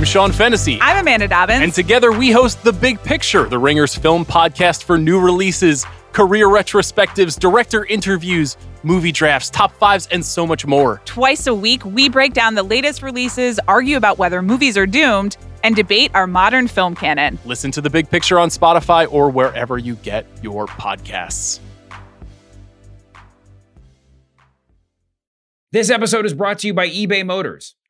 I'm Sean Fennessy. I'm Amanda Dobbins. And together we host The Big Picture, the Ringers film podcast for new releases, career retrospectives, director interviews, movie drafts, top fives, and so much more. Twice a week, we break down the latest releases, argue about whether movies are doomed, and debate our modern film canon. Listen to The Big Picture on Spotify or wherever you get your podcasts. This episode is brought to you by eBay Motors.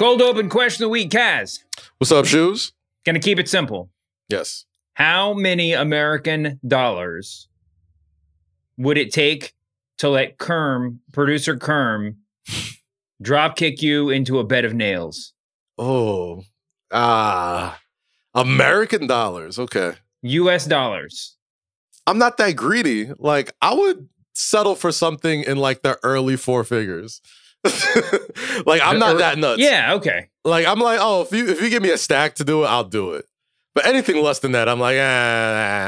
Cold open question of the week, Kaz. What's up, shoes? Gonna keep it simple. Yes. How many American dollars would it take to let Kerm, producer Kerm, drop kick you into a bed of nails? Oh, ah, American dollars. Okay. US dollars. I'm not that greedy. Like, I would settle for something in like the early four figures. like, I'm not that nuts. Yeah, okay. Like, I'm like, oh, if you if you give me a stack to do it, I'll do it. But anything less than that, I'm like, eh,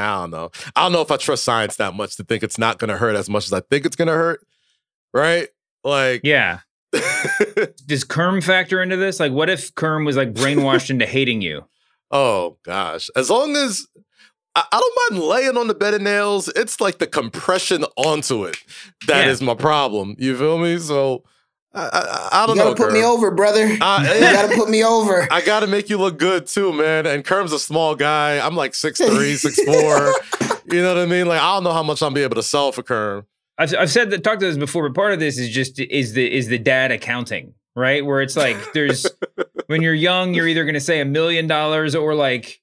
I don't know. I don't know if I trust science that much to think it's not going to hurt as much as I think it's going to hurt. Right? Like, Yeah. Does Kerm factor into this? Like, what if Kerm was like brainwashed into hating you? oh gosh. As long as I, I don't mind laying on the bed of nails, it's like the compression onto it that is Yeah. my problem. You feel me? So I, I, I don't You gotta know. put me over, brother. Uh, you gotta put me over. I gotta make you look good too, man. And Kerm's a small guy. I'm like 6'3, 6'4. You know what I mean? Like I don't know how much I'm be able to sell for Kerm. I've, I've said that talked to this before, but part of this is just is the is the dad accounting, right? Where it's like there's when you're young, you're either going to say a million dollars or like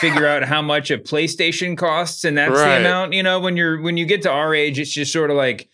figure out how much a PlayStation costs, and that's the amount. You know, when you're when you get to our age, it's just sort of like,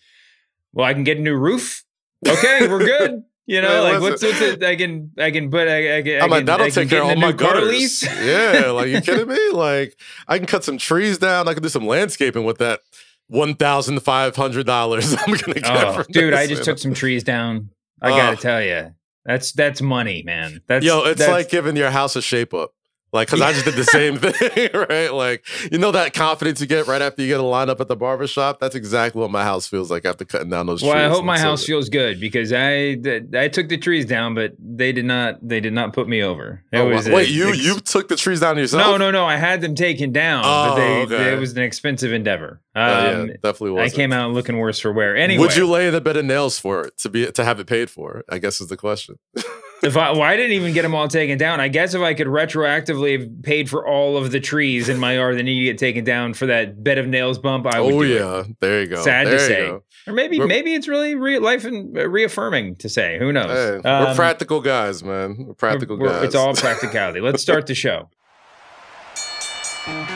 well, I can get a new roof. Okay, we're good. You know, Man, like what's what's it? I can I can put I, I can. I I'm like, that'll I take care of all my gutters. yeah, like you kidding me? Like I can cut some trees down. I can do some landscaping with that one thousand five hundred dollars. I'm gonna get. Oh, from dude, this, I just man. took some trees down. I gotta Oh. tell you, that's that's money, man. That's Yo, it's that's- like giving your house a shape up. Like, cause I just did the same thing, right? Like, you know that confidence you get right after you get a lineup at the barbershop? That's exactly what my house feels like after cutting down those Well, trees. I hope my house feels good because I I took the trees down, but they did not they did not put me over. It Oh, was wow. a- Wait, you ex- you took the trees down yourself? no no no I had them taken down, but Oh, they, okay. it was an expensive endeavor. Oh, yeah, Um, definitely was I came out looking worse for wear. Anyway, Would you lay in a bed of nails for it to be to have it paid for? I guess is the question. if I well, I didn't even get them all taken down. I guess if I could retroactively have paid for all of the trees in my yard that need to get taken down for that bed of nails bump, I would. oh do it. yeah, there you go. Sad to There you say. go. Or maybe We're- maybe it's really re- life and uh, reaffirming to say. Who knows? Hey, we're Um, practical guys, man. We're practical we're- guys. It's all practicality. Let's start the show.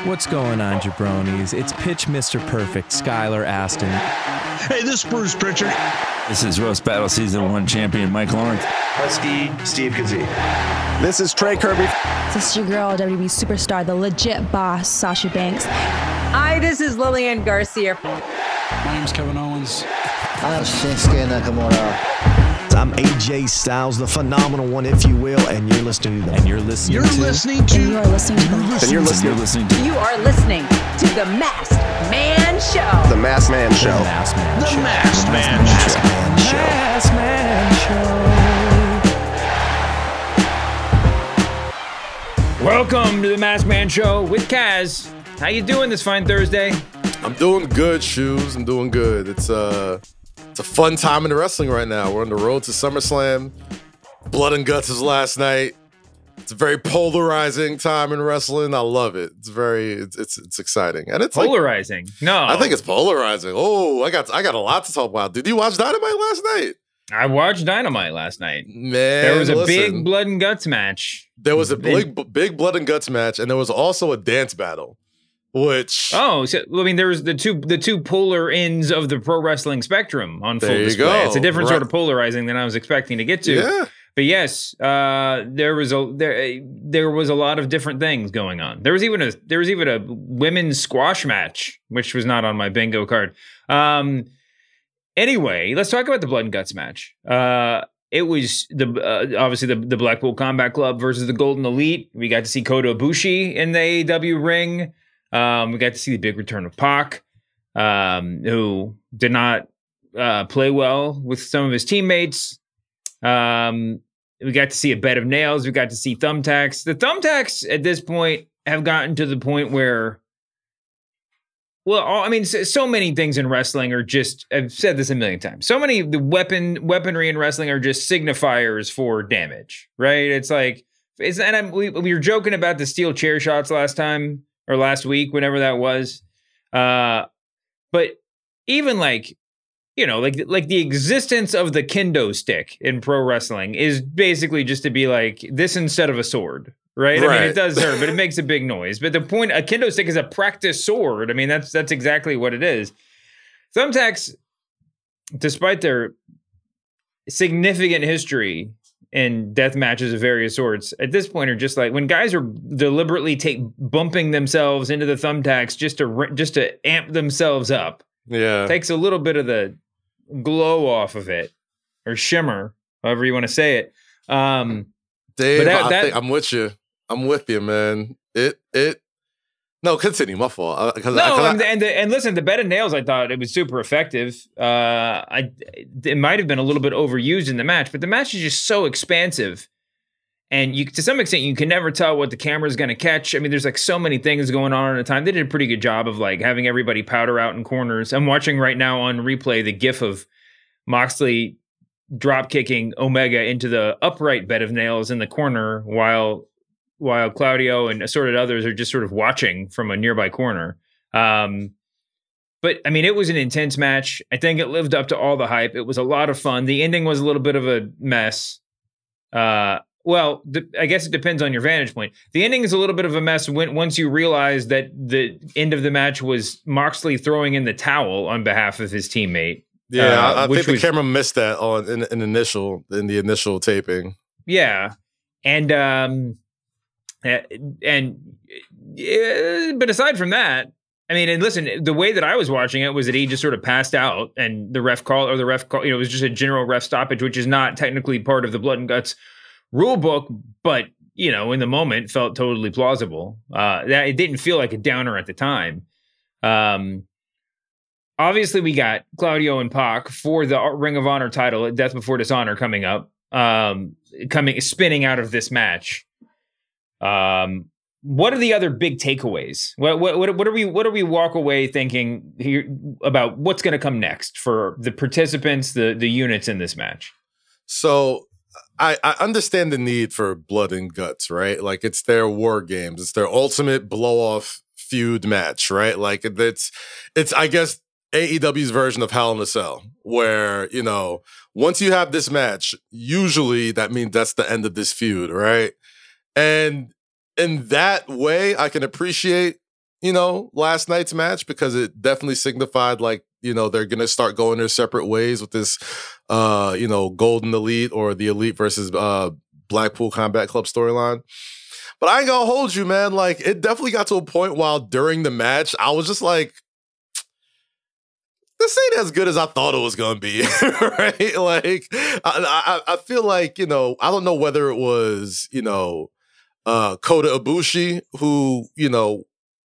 What's going on, jabronis? It's Pitch Mr. Perfect, Skylar Astin. Hey, this is Bruce Pritchard. This is Roast Battle Season 1 champion Mike Lawrence. Husky Steve Kazee. This is Trey Kirby. This is your girl, WWE superstar, the legit boss, Sasha Banks. Hi, this is Lillian Garcia. My name's Kevin Owens. I'm Shinsuke Nakamura. I'm AJ Styles, the phenomenal one, if you will, and you're listening to And you're listening You're to listening to. And you are listening to And you're listening You're listening to You are listening to the Masked Man Show. the Masked Man Show. Mass Man The Show. Masked Man Mass Show. Man Show. Masked Man Show. Welcome to the Masked Man Show with Kaz. How you doing this fine Thursday? I'm doing good, shoes. I'm doing good. It's uh it's a fun time in the wrestling right now. We're on the road to SummerSlam. Blood and guts is last night. It's a very polarizing time in wrestling. I love it. It's very it's it's, it's exciting. And it's like Polarizing. No, I think it's polarizing. Oh, I got I got a lot to talk about. Did you watch Dynamite last night? I watched Dynamite last night. Man, There was a listen, big blood and guts match. there was a big big blood and guts match, and there was also a dance battle, which Oh, so, I mean, there's the two the two polar ends of the pro wrestling spectrum on full display. go. It's a different sort of polarizing than I was expecting to get to. yeah, but yes, uh, there was a there there was a lot of different things going on. There was even a there was even a women's squash match, which was not on my bingo card. Um, anyway, let's talk about the blood and guts match. Uh, it was the uh, obviously the the Blackpool Combat Club versus the Golden Elite. We got to see Kota Ibushi in the AEW ring. Um, we got to see the big return of Pac, um, who did not uh, play well with some of his teammates. Um, we got to see a bed of nails. We got to see thumbtacks. The thumbtacks at this point have gotten to the point where, well, all, I mean, so, so, many things in wrestling are just. I've said this a million times. So many the weapon weaponry in wrestling are just signifiers for damage, right? It's like it's and I'm, we we were joking about the steel chair shots last time or last week, whenever that was. Uh, but even like you know, like like the existence of the kendo stick in pro wrestling is basically just to be like this instead of a sword, right? right. I mean, it does hurt, but it makes a big noise. But the point, a kendo stick is a practice sword. I mean, that's that's exactly what it is. Thumbtacks, despite their significant history in death matches of various sorts, at this point are just like when guys are deliberately take bumping themselves into the thumbtacks just to just to amp themselves up yeah. Takes a little bit of the glow off of it or shimmer, however you want to say it. Um, Dave, that, that, I think I'm with you. I'm with you, man. It it no, continue. My fault. Uh, no, I, and, and, and listen, the bed of nails, I thought it was super effective. Uh, I it might have been a little bit overused in the match, but the match is just so expansive and you to some extent you can never tell what the camera is going to catch. I mean, there's like so many things going on at a time. They did a pretty good job of like having everybody powder out in corners. I'm watching right now on replay the GIF of Moxley drop kicking Omega into the upright bed of nails in the corner while while Claudio and assorted others are just sort of watching from a nearby corner. Um, but I mean, it was an intense match. I think it lived up to all the hype. It was a lot of fun. The ending was a little bit of a mess. Uh, well, I guess it depends on your vantage point. The ending is a little bit of a mess when once you realize that the end of the match was Moxley throwing in the towel on behalf of his teammate. Yeah, uh, I, I think the was, camera missed that on in, in, initial in the initial taping. Yeah, and um, and but aside from that, I mean, and listen, the way that I was watching it was that he just sort of passed out, and the ref call or the ref call, you know, it was just a general ref stoppage, which is not technically part of the blood and guts rule book, but you know, in the moment, felt totally plausible. Uh, that it didn't feel like a downer at the time. Um, obviously, we got Claudio and Pac for the Ring of Honor title at Death Before Dishonor coming up, um, coming spinning out of this match. Um, what are the other big takeaways? What what what, are we what are we walk away thinking here about what's going to come next for the participants, the the units in this match? So I, I understand the need for blood and guts, right? Like it's their war games. It's their ultimate blow off feud match, right? Like it's it's I guess AEW's version of Hell in a Cell, where, you know, once you have this match, usually that means that's the end of this feud, right? And in that way, I can appreciate, you know, last night's match because it definitely signified like you know they're gonna start going their separate ways with this uh you know golden elite or the elite versus uh blackpool combat club storyline. But i ain't gonna hold you man. Like it definitely got to a point while during the match i was just like this ain't as good as I thought it was gonna be, right? Like, I, I, I feel like you know, I don't know whether it was you know, uh, Kota Ibushi who you know,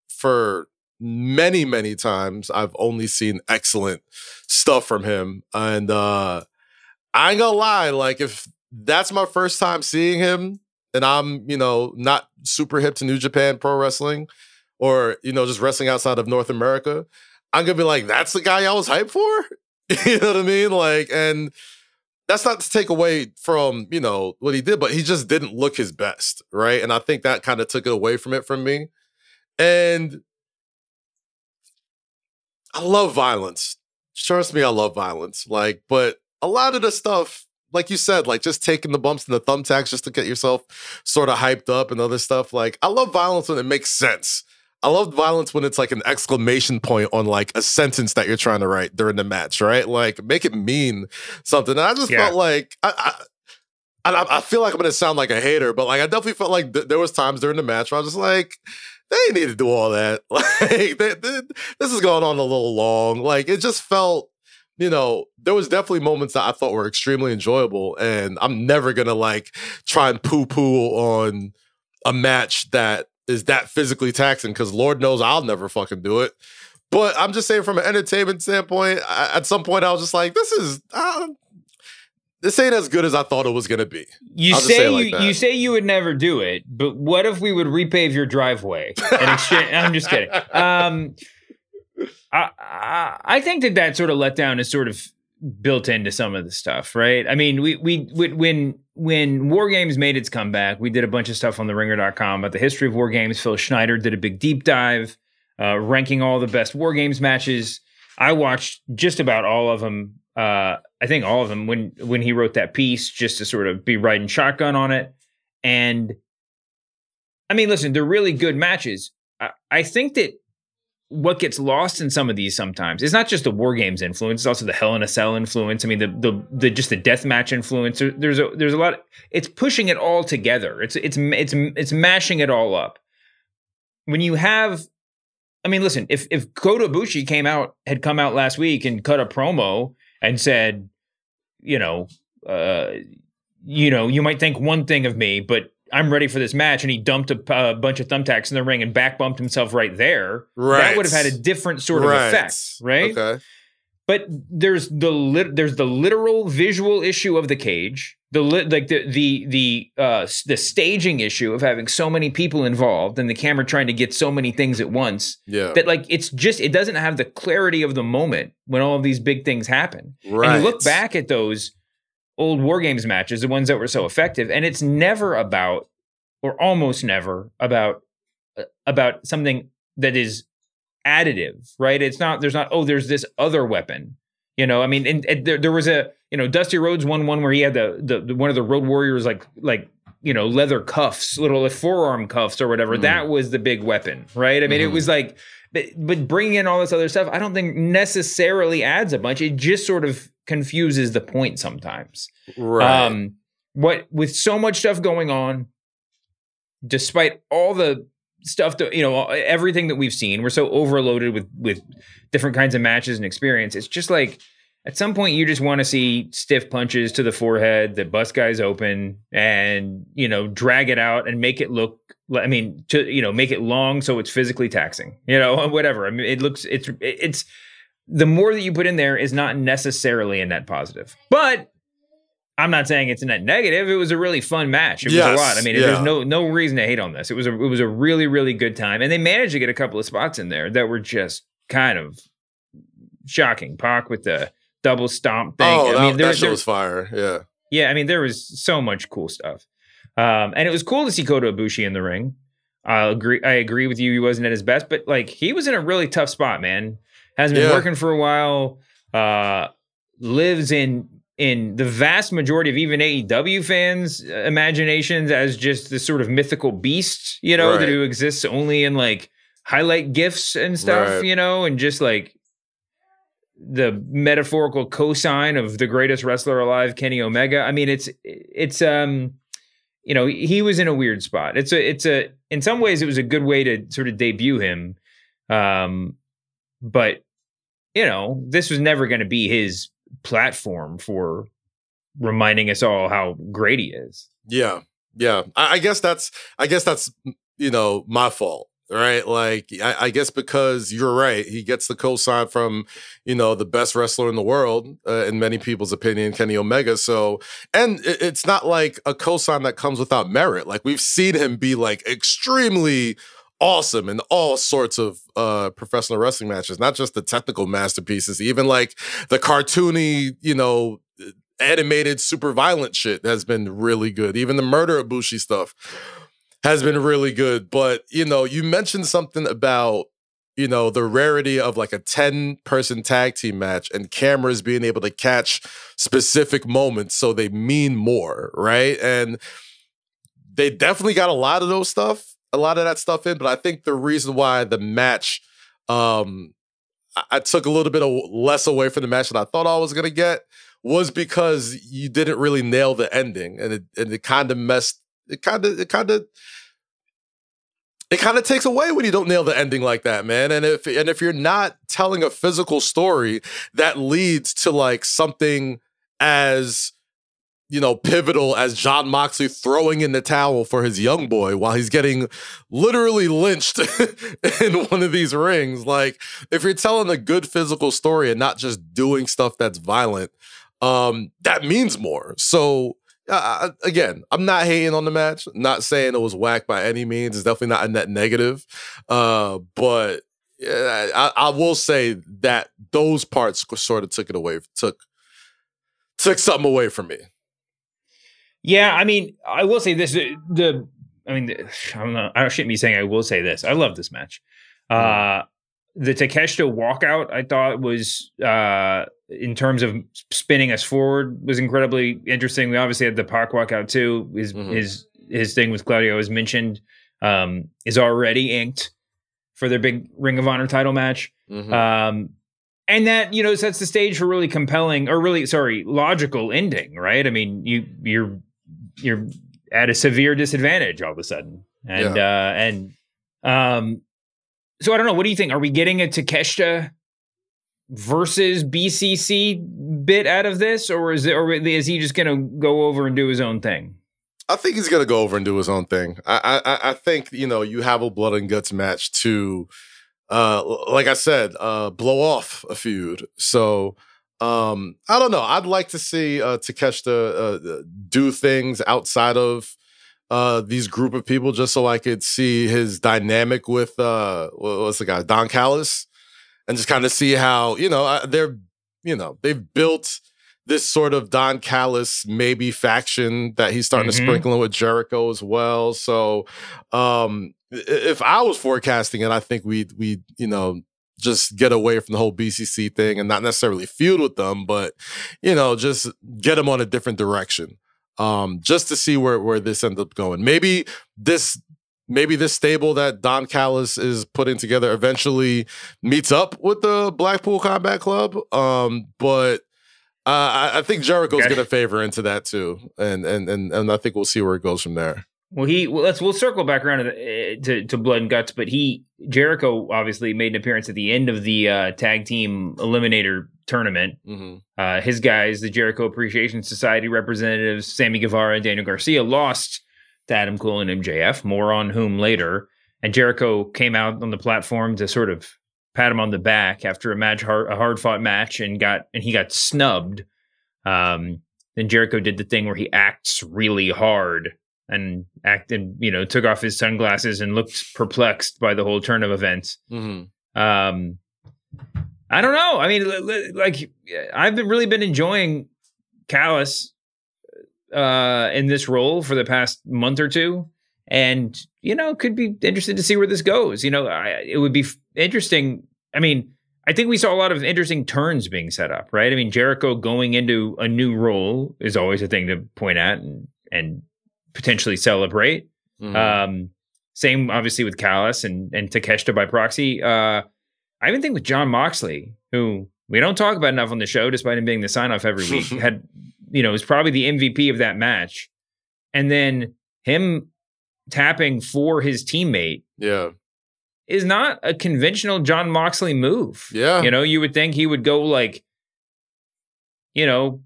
for many many times i've only seen excellent stuff from him. And uh i ain't gonna lie like if that's my first time seeing him and i'm you know not super hip to new japan pro wrestling or you know just wrestling outside of north america i'm gonna be like that's the guy i was hyped for? You know what i mean? Like and that's not to take away from you know what he did but he just didn't look his best right and i think that kind of took it away from it from me and I love violence. Trust me, I love violence. Like, but a lot of the stuff, like you said, like just taking the bumps and the thumbtacks just to get yourself sort of hyped up and other stuff. Like, I love violence when it makes sense. I love violence when it's like an exclamation point on like a sentence that you're trying to write during the match, right? Like, make it mean something. And I just yeah. felt like I, I I, feel like I'm gonna sound like a hater, but like I definitely felt like th- there was times during the match where I was just like, they need to do all that. Like, they, they, this is going on a little long. Like, it just felt, you know, there was definitely moments that I thought were extremely enjoyable, and I'm never gonna like try and poo poo on a match that is that physically taxing because Lord knows I'll never fucking do it. But I'm just saying, from an entertainment standpoint, I, at some point I was just like, this is. Uh, this ain't as good as I thought it was gonna be. You just say, like you, that. you say you would never do it, but what if we would repave your driveway? And exchange, I'm just kidding. Um, I, I I think that that sort of letdown is sort of built into some of the stuff, right? I mean, we we we- when when War Games made its comeback, we did a bunch of stuff on the Ringer.com about the history of War Games. Phil Schneider did a big deep dive, uh, ranking all the best War Games matches. I watched just about all of them. Uh, I think all of them when when he wrote that piece, just to sort of be riding shotgun on it. And I mean, listen, they're really good matches. I, I think that what gets lost in some of these sometimes is not just the war games influence; it's also the Hell in a Cell influence. I mean, the the, the just the death match influence. There, there's a there's a lot. It's pushing it all together. It's it's it's it's mashing it all up. When you have, I mean, listen, if if Kota came out had come out last week and cut a promo and said, you know, uh, you know, you might think one thing of me, but I'm ready for this match. And he dumped a uh, bunch of thumbtacks in the ring and back bumped himself right there. Right. That would have had a different sort of Right. effect, right? Okay. But there's the lit- there's the literal visual issue of the cage, the li- like the the the uh, the staging issue of having so many people involved and the camera trying to get so many things at once. Yeah. That like it's just it doesn't have the clarity of the moment when all of these big things happen. And Right. you look back at those old war games matches, the ones that were so effective, and it's never about, or almost never about, uh, about something that is additive, right? It's not. There's not. Oh, there's this other weapon. You know, I mean, and, and there, there was a, you know, Dusty Rhodes won one where he had the, the the one of the Road Warriors like like you know leather cuffs, little forearm cuffs or whatever. Mm. That was the big weapon, right? I mean, it Mhm. was like, but, but bringing in all this other stuff, I don't think necessarily adds a bunch. It just sort of confuses the point sometimes. Right. Um, what with so much stuff going on, despite all the stuff that you know, everything that we've seen, we're so overloaded with with different kinds of matches and experience. It's just like at some point you just want to see stiff punches to the forehead that bust guys open and you know drag it out and make it look i mean to you know make it long so it's physically taxing you know whatever i mean it looks it's it's the more that you put in there is not necessarily a net positive but i'm not saying it's a net negative it was a really fun match it was a lot i mean yeah. there's no no reason to hate on this it was a it was a really really good time and they managed to get a couple of spots in there that were just kind of shocking Pac with the double stomp thing oh, i that, mean there, that show there- was fire. Yeah. yeah, I mean, there was so much cool stuff. Um, and it was cool to see Kota Ibushi in the ring. I agree. I agree with you. He wasn't at his best, but like he was in a really tough spot, man. Hasn't been Yeah. working for a while. Uh, lives in in the vast majority of even AEW fans' uh, imaginations as just this sort of mythical beast, you know, that who exists only in like highlight gifs and stuff, Right. you know, and just like the metaphorical cosign of the greatest wrestler alive, Kenny Omega. I mean, it's it's um, you know, he was in a weird spot. It's a it's a in some ways it was a good way to sort of debut him, um, but you know, this was never going to be his platform for reminding us all how great he is. Yeah, yeah. I, I guess that's I guess that's you know my fault, right? Like I, I guess because you're right, he gets the cosign from you know the best wrestler in the world, uh, in many people's opinion, Kenny Omega. So, and it, it's not like a cosign that comes without merit. Like we've seen him be like extremely awesome in all sorts of uh professional wrestling matches not just the technical masterpieces even like the cartoony you know animated super violent shit has been really good. Even the murder of Bushi stuff has been really good. But you know you mentioned something about you know the rarity of like a 10 person tag team match and cameras being able to catch specific moments so they mean more right? And they definitely got a lot of those stuff a lot of that stuff in but i think the reason why the match um I- I took a little bit of less away from the match than I thought I was gonna get was because you didn't really nail the ending, and it and it kind of messed. It kind of it kind of it kind of takes away when you don't nail the ending like that, man. And if and if you're not telling a physical story that leads to like something as you know pivotal as Jon Moxley throwing in the towel for his young boy while he's getting literally lynched in one of these rings, like if you're telling a good physical story and not just doing stuff that's violent, um, that means more. So uh, again, I'm not hating on the match. Not saying it was whack by any means. It's definitely not a net negative. Uh, but I, I, will say that those parts sort of took it away, took took something away from me. Yeah, I mean, I will say this: the, I mean, I'm not, know. I shouldn't be saying I will say this. I love this match. Uh, the Takeshita walkout, I thought was uh, in terms of spinning us forward was incredibly interesting. We obviously had the Pac walkout too. His mm-hmm. his his thing with Claudio, as mentioned, um, is already inked for their big Ring of Honor title match. Mm-hmm. Um, and that you know sets the stage for really compelling or really sorry logical ending, right? I mean, you you're you're at a severe disadvantage all of a sudden, and yeah. uh, and um, so I don't know. What do you think? Are we getting a Takeshita versus BCC bit out of this, or is it, or is he just going to go over and do his own thing? I think he's going to go over and do his own thing. I, I I think you know you have a blood and guts match to, uh, like I said, uh, blow off a feud. So. Um, I don't know. I'd like to see uh, Takeshita uh, do things outside of uh, these group of people, just so I could see his dynamic with uh, what's the guy, Don Callis and just kind of see how you know they're you know they've built this sort of Don Callis maybe faction that he's starting mm-hmm. to sprinkle in with Jericho as well. So um if I was forecasting it, I think we'd we you know just get away from the whole BCC thing and not necessarily feud with them, but you know just get them on a different direction um, just to see where where this ends up going. Maybe this maybe this stable that Don Callis is putting together eventually meets up with the Blackpool Combat Club. Um, but uh, I, I, think Jericho's okay. going to favor into that too, and and and and I think we'll see where it goes from there. Well, he well, let's we'll circle back around to, the, to, to blood and guts, but he Jericho obviously made an appearance at the end of the uh, tag team eliminator tournament. Mm-hmm. Uh, his guys, the Jericho Appreciation Society representatives, Sammy Guevara and Daniel Garcia, lost to Adam Cole and MJF, more on whom later. And Jericho came out on the platform to sort of pat him on the back after a match, hard, a hard fought match, and got and he got snubbed. Um, then Jericho did the thing where he acts really hard and acted, you know, took off his sunglasses and looked perplexed by the whole turn of events. Mm-hmm. Um, I don't know. I mean, like I've been, really been enjoying Callis uh, in this role for the past month or two, and you know, could be interested to see where this goes. You know, I, it would be f- interesting. I mean, I think we saw a lot of interesting turns being set up, right? I mean, Jericho going into a new role is always a thing to point at and and potentially celebrate. Mm-hmm. Um, same, obviously, with Callis and and Takeshita by proxy. Uh, I even think with Jon Moxley, who we don't talk about enough on the show, despite him being the sign off every week, had you know, was probably the MVP of that match. And then him tapping for his teammate. Yeah. Is not a conventional Jon Moxley move. Yeah. You know, you would think he would go like, you know,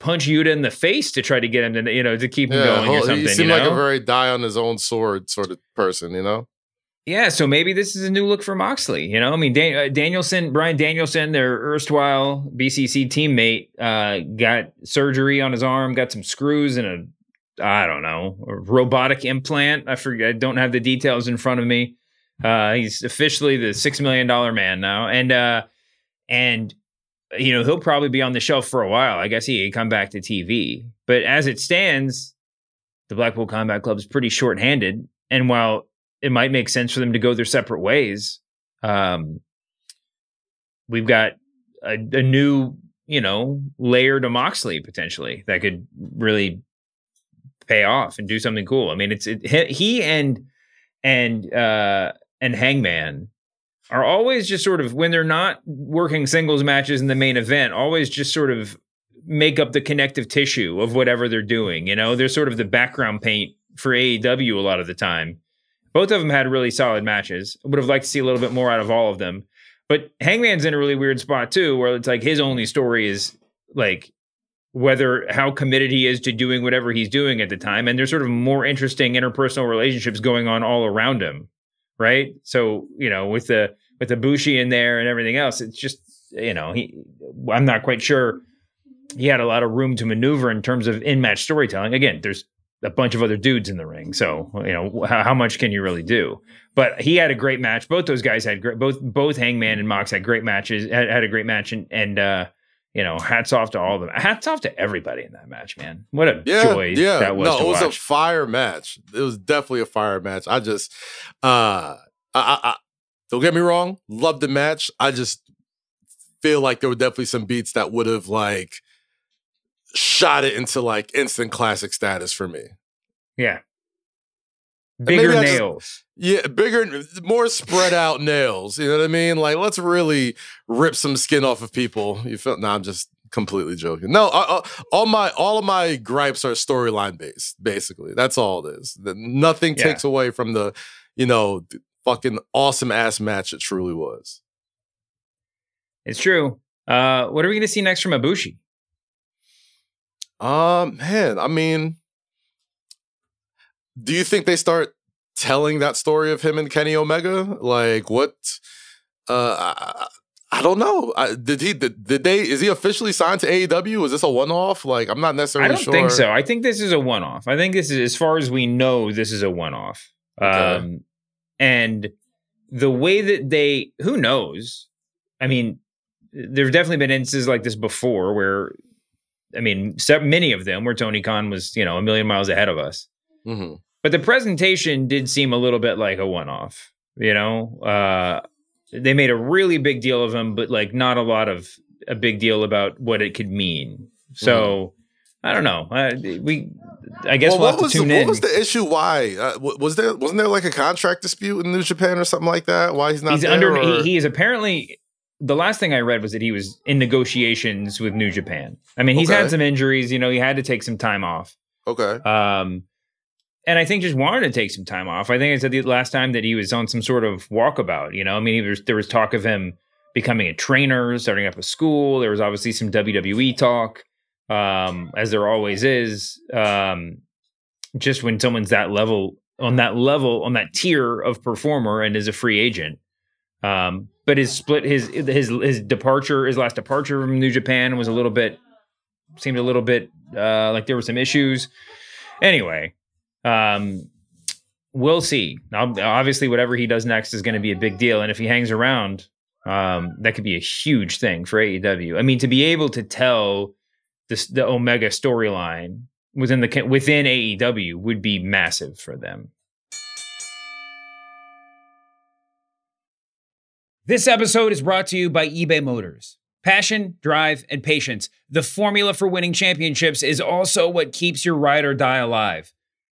punch Yuta in the face to try to get him to, you know, to keep him yeah, going or something. He seemed you know? like a very die on his own sword sort of person, you know? Yeah, so maybe this is a new look for Moxley. You know, I mean, Dan- uh, Danielson, Bryan Danielson, their erstwhile BCC teammate, uh, got surgery on his arm, got some screws and a, I don't know, a robotic implant. I forget, I don't have the details in front of me. Uh, he's officially the six million dollar man now, and uh, and you know he'll probably be on the shelf for a while. I guess he can come back to TV, but as it stands, the Blackpool Combat Club is pretty short handed. And while it might make sense for them to go their separate ways. Um, we've got a, a new, you know, layer to Moxley potentially that could really pay off and do something cool. I mean, it's it, he and and uh, and Hangman are always just sort of when they're not working singles matches in the main event, always just sort of make up the connective tissue of whatever they're doing. You know, they're sort of the background paint for AEW a lot of the time. Both of them had really solid matches. Would have liked to see a little bit more out of all of them. But Hangman's in a really weird spot too, where it's like his only story is like whether how committed he is to doing whatever he's doing at the time. And there's sort of more interesting interpersonal relationships going on all around him. Right. So, you know, with the with the Bushi in there and everything else, it's just, you know, he I'm not quite sure he had a lot of room to maneuver in terms of in-match storytelling. Again, there's a bunch of other dudes in the ring. So, you know, how, how, much can you really do? But he had a great match. Both those guys had great, both, both Hangman and Mox had great matches, had, had a great match. And, and, uh, you know, hats off to all of them. Hats off to everybody in that match, man. What a yeah, joy yeah. that was. No, it was watch. a fire match. It was definitely a fire match. I just, uh, I, I, I don't get me wrong, loved the match. I just feel like there were definitely some beats that would have like shot it into like instant classic status for me. Yeah. Bigger nails. Yeah, bigger, more spread out nails. You know what I mean? Like, let's really rip some skin off of people. You feel? No, I'm just completely joking. No, I, I, all my all of my gripes are storyline based. Basically, that's all it is. Nothing yeah. takes away from the, you know, fucking awesome ass match it truly was. It's true. Uh, what are we going to see next from Ibushi? Um, man, I mean, do you think they start telling that story of him and Kenny Omega? Like what? Uh, I, I don't know. I, did he? Did, did, they? Is he officially signed to AEW? Is this a one-off? Like I'm not necessarily. Sure. I don't sure. think so. I think this is a one-off. I think this is, as far as we know, this is a one-off. Okay. Um, and the way that they, who knows? I mean, there've definitely been instances like this before where, I mean, many of them where Tony Khan was, you know, a million miles ahead of us. Mm-hmm. But the presentation did seem a little bit like a one off, you know? Uh, they made a really big deal of him, but like not a lot of a big deal about what it could mean. So mm-hmm. I don't know. I, we, I guess well, we'll have to tune the, in. What was the issue? Why uh, was there? Wasn't there like a contract dispute in New Japan or something like that? Why he's not? He's there, under. He, he is apparently. The last thing I read was that he was in negotiations with New Japan. I mean, he's Okay. had some injuries. You know, he had to take some time off. Okay. Um, and I think just wanted to take some time off. I think I said the last time that he was on some sort of walkabout. You know, I mean, was, there was talk of him becoming a trainer, starting up a school. There was obviously some WWE talk, um, as there always is. Um, just when someone's that level on that level on that tier of performer and is a free agent. Um, but his split, his his his departure, his last departure from New Japan was a little bit seemed a little bit uh, like there were some issues. Anyway, um, we'll see. Obviously, whatever he does next is going to be a big deal, and if he hangs around, um, that could be a huge thing for AEW. I mean, to be able to tell this, the Omega storyline within the within AEW would be massive for them. This episode is brought to you by eBay Motors. Passion, drive, and patience. The formula for winning championships is also what keeps your ride or die alive.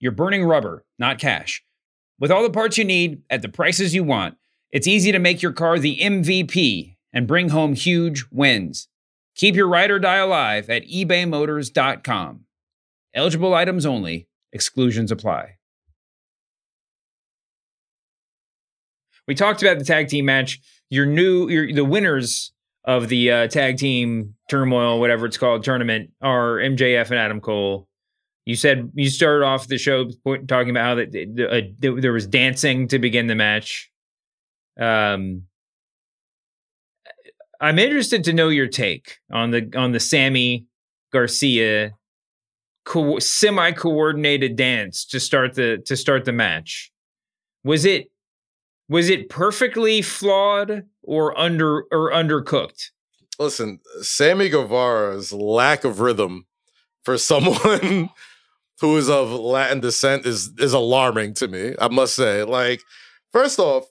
you're burning rubber, not cash. With all the parts you need at the prices you want, it's easy to make your car the MVP and bring home huge wins. Keep your ride or die alive at ebaymotors.com. Eligible items only, exclusions apply. We talked about the tag team match. Your new, your, the winners of the uh, tag team turmoil, whatever it's called, tournament are MJF and Adam Cole. You said you started off the show talking about how that uh, there was dancing to begin the match. Um, I'm interested to know your take on the on the Sammy Garcia co- semi coordinated dance to start the to start the match. Was it was it perfectly flawed or under or undercooked? listen, Sammy Guevara's lack of rhythm for someone who is of Latin descent is is alarming to me. I must say. Like, first off,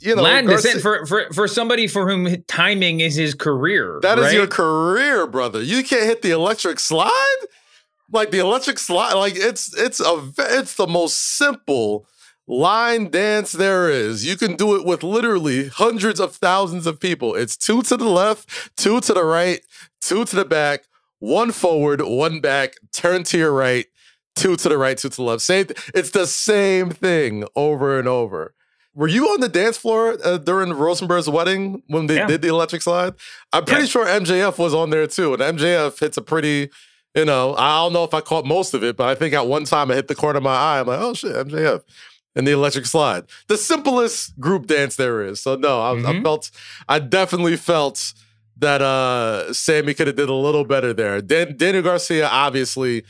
you know, Latin Garcia- descent for, for for somebody for whom timing is his career. That is right? your career, brother. You can't hit the electric slide. Like the electric slide, like it's it's a it's the most simple line dance there is. You can do it with literally hundreds of thousands of people. It's two to the left, two to the right, two to the back, one forward, one back, turn to your right, two to the right, two to the left. Same. It's the same thing over and over. Were you on the dance floor uh, during Rosenberg's wedding when they Yeah. did the electric slide? I'm pretty Yeah. sure MJF was on there too, and MJF hits a pretty, you know, I don't know if I caught most of it, but I think at one time I hit the corner of my eye. I'm like, oh shit, MJF. And the electric slide, the simplest group dance there is. So no, I, I Mhm. felt, I definitely felt that uh Sammy could have did a little better there. Dan, Daniel Garcia, obviously,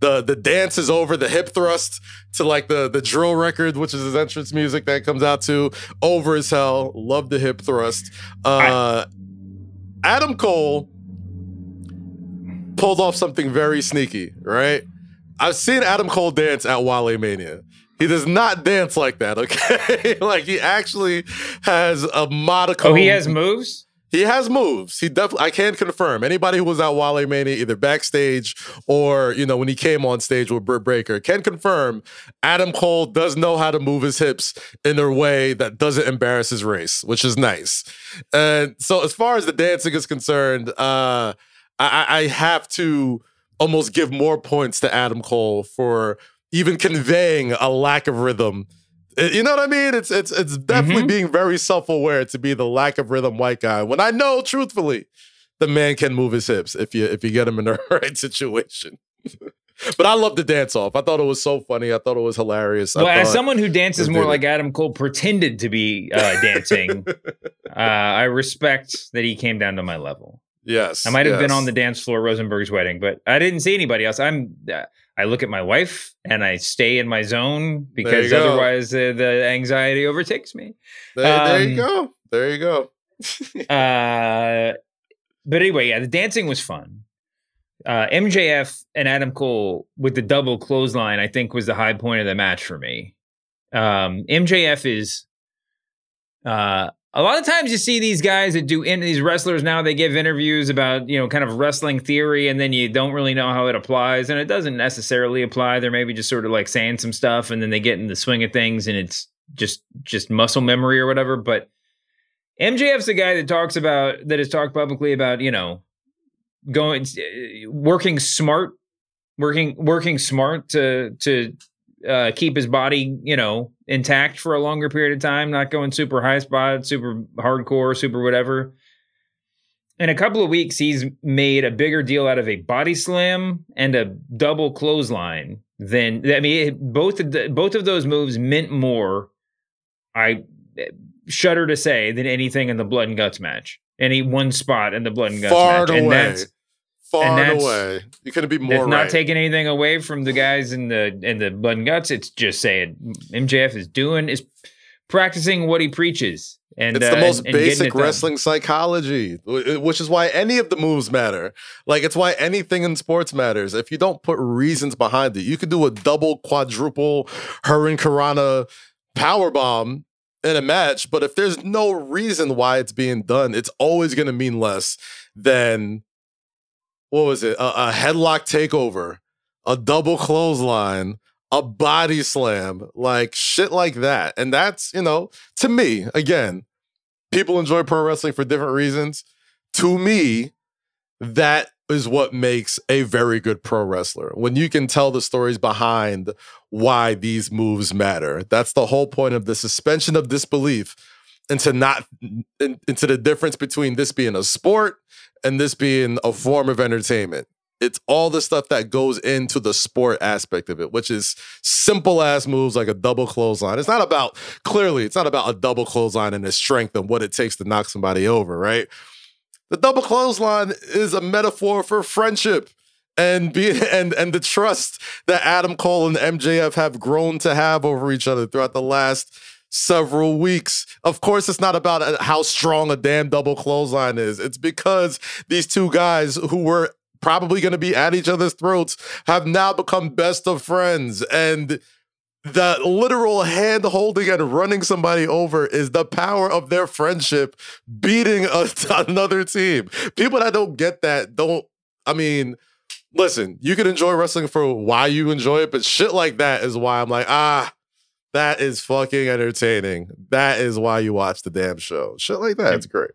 the the dance is over. The hip thrust to like the the drill record, which is his entrance music that comes out to over as hell. Love the hip thrust. Uh, Adam Cole pulled off something very sneaky, right? I've seen Adam Cole dance at Wale Mania. He does not dance like that, okay? like he actually has a modicum. Oh, he has moves. He has moves. He definitely. I can confirm. Anybody who was at Wale Mania, either backstage or you know when he came on stage with Britt Baker, can confirm. Adam Cole does know how to move his hips in a way that doesn't embarrass his race, which is nice. And so, as far as the dancing is concerned, uh, I, I have to almost give more points to Adam Cole for even conveying a lack of rhythm. You know what I mean? It's it's it's definitely Mhm. being very self-aware to be the lack of rhythm white guy. When I know truthfully, the man can move his hips if you if you get him in the right situation. but I love the dance off. I thought it was so funny. I thought it was hilarious. Well, as someone who dances more like Adam Cole pretended to be uh, dancing, uh, I respect that he came down to my level. Yes, I might have been on the dance floor Rosenberg's wedding, but I didn't see anybody else. I'm. Uh, I look at my wife and I stay in my zone because otherwise uh, the anxiety overtakes me. There, there you um, go. There you go. Uh, but anyway, yeah, the dancing was fun. Uh, MJF and Adam Cole with the double clothesline, I think, was the high point of the match for me. Um, MJF is uh, a lot of times you see these guys that do in these wrestlers now they give interviews about you know kind of wrestling theory and then you don't really know how it applies and it doesn't necessarily apply. They're maybe just sort of like saying some stuff and then they get in the swing of things and it's just just muscle memory or whatever but MJF's the guy that talks about that has talked publicly about you know going working smart working working smart to to uh, keep his body you know intact for a longer period of time not going super high spot super hardcore super whatever. In a couple of weeks he's made a bigger deal out of a body slam and a double clothesline than i mean it, both of the, both of those moves meant more i shudder to say than anything in the blood and guts match. Any one spot in the blood and guts Far match. And and away. that's Far and and away. You couldn't be that's more not right. taking anything away from the guys in the in the blood and guts. It's just saying MJF is doing is practicing what he preaches, and it's uh, the most and- and getting it basic done. wrestling psychology, which is why any of the moves matter. Like it's why anything in sports matters. If you don't put reasons behind it, you could do a double, quadruple hurricanrana power bomb in a match, but if there's no reason why it's being done, it's always going to mean less than what was it? A, a headlock takeover, a double clothesline, a body slam, like shit like that. And that's, you know, to me, again, people enjoy pro wrestling for different reasons. To me, that is what makes a very good pro wrestler. When you can tell the stories behind why these moves matter. That's the whole point of the suspension of disbelief into not in, into the difference between this being a sport and this being a form of entertainment. It's all the stuff that goes into the sport aspect of it, which is simple ass moves like a double clothesline. It's not about clearly, it's not about a double clothesline and the strength and what it takes to knock somebody over, right? The double clothesline is a metaphor for friendship and being and and the trust that Adam Cole and MJF have grown to have over each other throughout the last several weeks. Of course, it's not about uh, how strong a damn double clothesline is. It's because these two guys who were probably going to be at each other's throats have now become best of friends. And the literal hand holding and running somebody over is the power of their friendship beating a, another team. People that don't get that don't, I mean, listen, you can enjoy wrestling for why you enjoy it, but shit like that is why I'm like, ah, that is fucking entertaining. That is why you watch the damn show. Shit like that, it's great.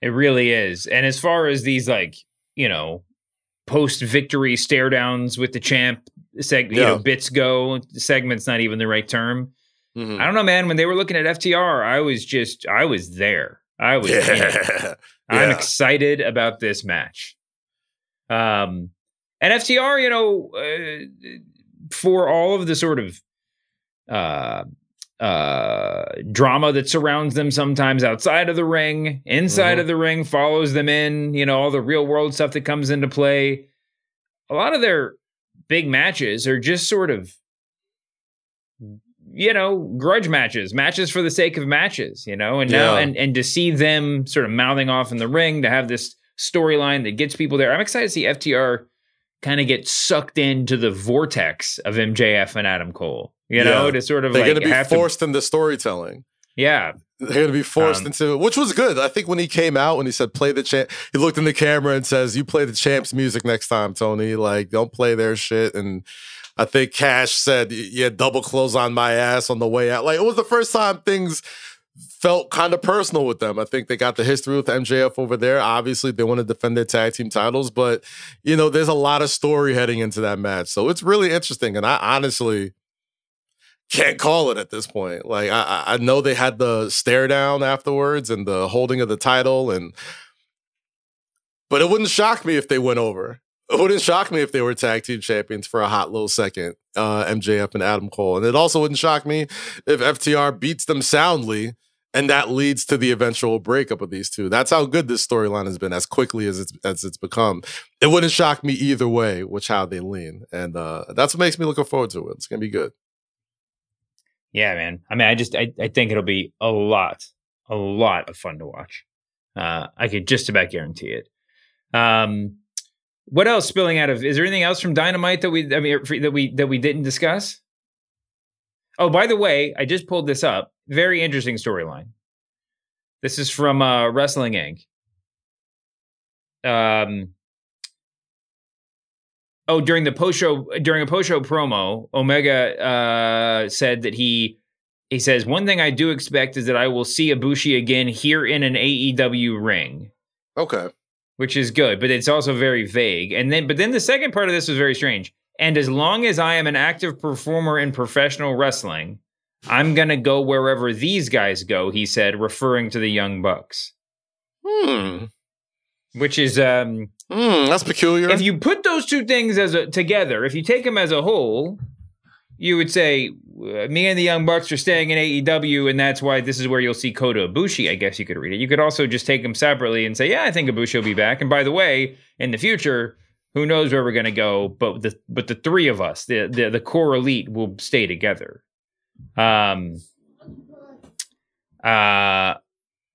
It really is. And as far as these like, you know, post victory stare downs with the champ seg- you know bits go, segment's not even the right term. Mhm. I don't know, man. When they were looking at FTR, I was just I was there. I was it. Yeah. I'm excited about this match. Um, and FTR, you know, uh, for all of the sort of uh, uh, drama that surrounds them sometimes outside of the ring, inside Mhm. of the ring, follows them in, you know, all the real world stuff that comes into play. A lot of their big matches are just sort of you know grudge matches matches for the sake of matches you know and now Yeah. and and to see them sort of mouthing off in the ring to have this storyline that gets people there i'm excited to see ftr kind of get sucked into the vortex of mjf and adam cole you know to sort of They're like going to be forced into storytelling. yeah They're going to be forced Um, into, which was good. I think when he came out when he said, "Play the champ," he looked in the camera and says, "You play the champs' music next time, Tony. Like, don't play their shit." And I think Cash said, "Yeah, double close on my ass on the way out." Like, it was the first time things felt kind of personal with them. I think they got the history with MJF over there. Obviously, they want to defend their tag team titles, but you know, there's a lot of story heading into that match, so it's really interesting. And I honestly can't call it at this point. Like I, I- know they had the stare down afterwards and the holding of the title, and but it wouldn't shock me if they went over. It wouldn't shock me if they were tag team champions for a hot little second, uh, MJF and Adam Cole, and it also wouldn't shock me if FTR beats them soundly. And that leads to the eventual breakup of these two. That's how good this storyline has been, as quickly as it's as it's become. It wouldn't shock me either way, which how they lean, and uh, that's what makes me looking forward to it. It's gonna be good. Yeah, man. I mean, I just I, I think it'll be a lot, a lot of fun to watch. Uh, I could just about guarantee it. Um, what else spilling out of? Is there anything else from Dynamite that we I mean that we that we didn't discuss? Oh, by the way, I just pulled this up. Very interesting storyline. This is from uh, Wrestling Inc. Um. Oh, during the post show during a post show promo, Omega uh, said that he he says one thing I do expect is that I will see Ibushi again here in an AEW ring, Okay. which is good, but it's also very vague. And then, but then the second part of this was very strange. And as long as I am an active performer in professional wrestling, I'm gonna go wherever these guys go. He said, referring to the Young Bucks, Hmm. which is um, Hmm. That's peculiar. if you put those two things as a together, if you take them as a whole, you would say uh, me and the Young Bucks are staying in AEW, and that's why this is where you'll see Kota Ibushi. I guess you could read it. You could also just take them separately and say, yeah, I think Ibushi will be back. And by the way, in the future, who knows where we're going to go? But the but the three of us, the the, the core elite, will stay together. Um. Uh.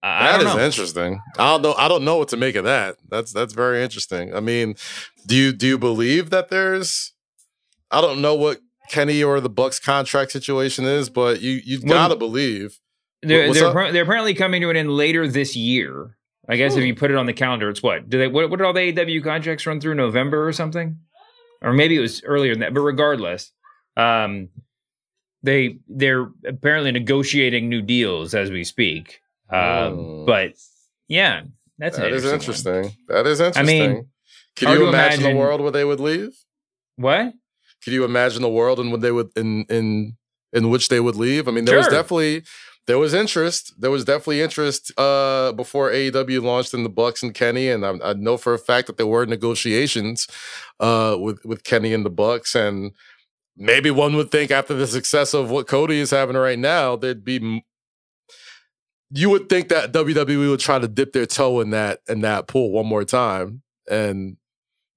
I That know. interesting. I don't know. I don't know what to make of that. That's that's very interesting. I mean, do you do you believe that there's? I don't know what Kenny or the Bucks contract situation is, but you you Well, gotta believe. They're they're, they're apparently coming to an end later this year. I guess if you put it on the calendar, it's what? Do they what, what did all the AW contracts run through November or something? Or maybe it was earlier than that, but regardless, um they they're apparently negotiating new deals as we speak. Um Oh. but yeah, that's That is interesting. one. interesting. That is I interesting. mean, can you imagine, imagine- a world where they would leave? What? Can you imagine the world in when they would in in in which they would leave? I mean, there was definitely there was interest. There was definitely interest uh, before AEW launched in the Bucks and Kenny, and I, I know for a fact that there were negotiations uh, with with Kenny and the Bucks, and maybe one would think after the success of what Cody is having right now, there'd be. You would think that WWE would try to dip their toe in that in that pool one more time, and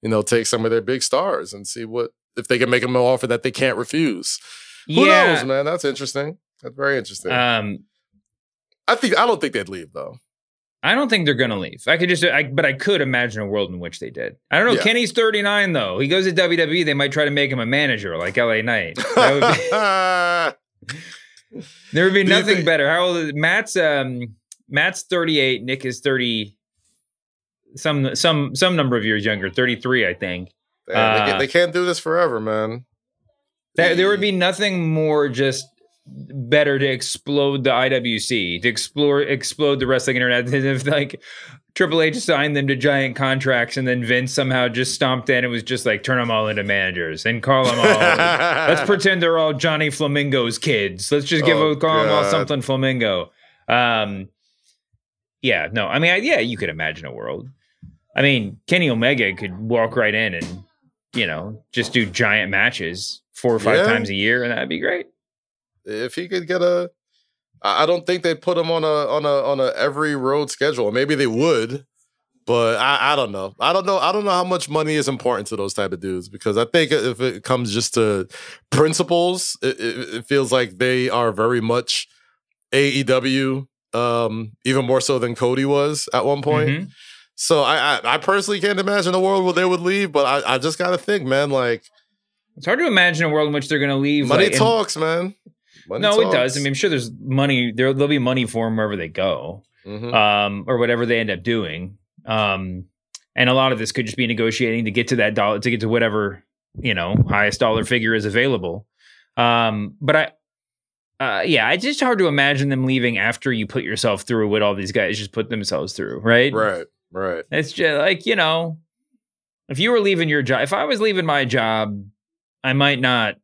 you know take some of their big stars and see what if they can make them an offer that they can't refuse. Who yeah, knows, man? That's interesting. That's very interesting. Um, I think I don't think they'd leave though. I don't think they're gonna leave. I could just, I, but I could imagine a world in which they did. I don't know. Yeah. Kenny's 39 though. He goes to WWE. They might try to make him a manager like LA Knight. That would be, there would be nothing think- better. How old is Matt's? Um, Matt's 38. Nick is 30. Some some some number of years younger. 33, I think. They, Uh, can't- they can't do this forever, man. There, there would be nothing more just better to explode the IWC, to explore explode the wrestling internet than if like Triple H signed them to giant contracts and then Vince somehow just stomped in and was just like turn them all into managers and call them all. let's pretend they're all Johnny Flamingo's kids. Let's just give Oh, call them all God. something Flamingo. Um, yeah, no, I mean, I, yeah, you could imagine a world. I mean, Kenny Omega could walk right in and you know just do giant matches four or five Yeah. times a year, and that'd be great. If he could get a, I don't think they'd put him on a on a on a every road schedule. Maybe they would, but I, I don't know. I don't know. I don't know how much money is important to those type of dudes because I think if it comes just to principles, it, it, it feels like they are very much AEW, um, even more so than Cody was at one point. Mhm. So I, I I personally can't imagine a world where they would leave, but I, I just gotta think, man, like It's hard to imagine a world in which they're going to leave. money like, talks, man. Money no, it does. I mean, I'm sure there's money. There, there'll be money for them wherever they go, Mhm. um, or whatever they end up doing. Um, and a lot of this could just be negotiating to get to that dollar, to get to whatever you know highest dollar figure is available. Um, but I, uh, yeah, it's just hard to imagine them leaving after you put yourself through what all these guys just put themselves through, right? right, right. It's just like, you know, if you were leaving your job, if I was leaving my job, I might not,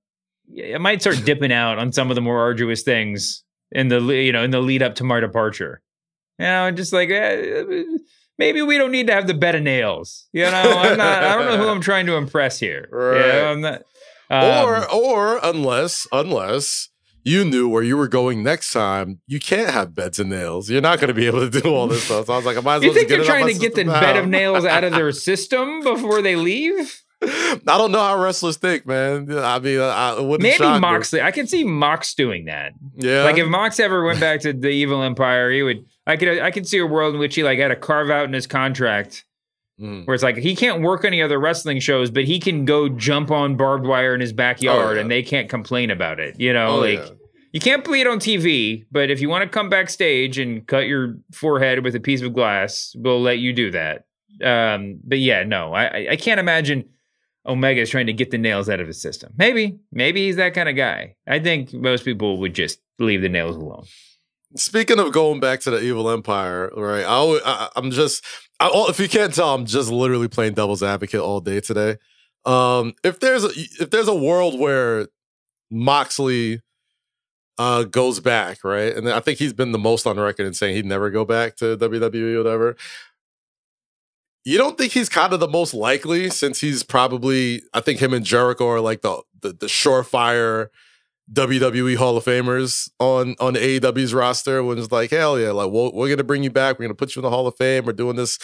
I might start dipping out on some of the more arduous things in the, you know, in the lead up to my departure. You know, just like, eh, maybe we don't need to have the bed of nails. You know, I'm not, I don't know who I'm trying to impress here. You Right. know, I'm not, um, or or unless unless you knew where you were going next time, you can't have beds and nails. You're not going to be able to do all this stuff. So I was like, I might as you well think just they're trying to get the bed of nails out of their system before they leave? I don't know how wrestlers think, man. I mean, I, wouldn't Maybe. Moxley. I can see Mox doing that. Yeah, Like if Mox ever went back to the Evil Empire, he would. I could. I could see a world in which he like had a carve out in his contract Mm. where it's like he can't work any other wrestling shows, but he can go jump on barbed wire in his backyard, Oh, yeah. and they can't complain about it. You know, Oh, like yeah. you can't bleed on TV, but if you want to come backstage and cut your forehead with a piece of glass, we'll let you do that. Um, but yeah, no, I- I can't imagine Omega is trying to get the nails out of his system. Maybe, maybe he's that kind of guy. I think most people would just leave the nails alone. Speaking of going back to the evil empire, right? I, I'm just, I, oh, if you can't tell, I'm just literally playing devil's advocate all day today. Um, if there's a, if there's a world where Moxley uh goes back, right, and I think he's been the most on record in saying he'd never go back to WWE or whatever. You don't think he's kind of the most likely since he's probably, I think him and Jericho are like the the, the surefire WWE Hall of Famers on on AEW's roster when it's like, hell yeah, like we're, we're gonna bring you back. We're gonna put you in the Hall of Fame. We're doing this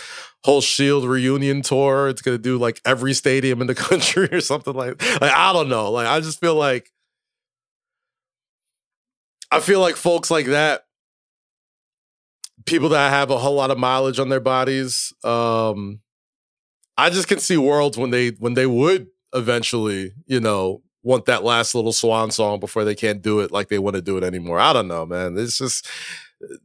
whole Shield reunion tour. It's gonna do like every stadium in the country or something like. Like I don't know. Like I just feel like I feel like folks like that, people that have a whole lot of mileage on their bodies, um, I just can see worlds when they when they would eventually, you know, want that last little swan song before they can't do it like they want to do it anymore. I don't know, man. It's just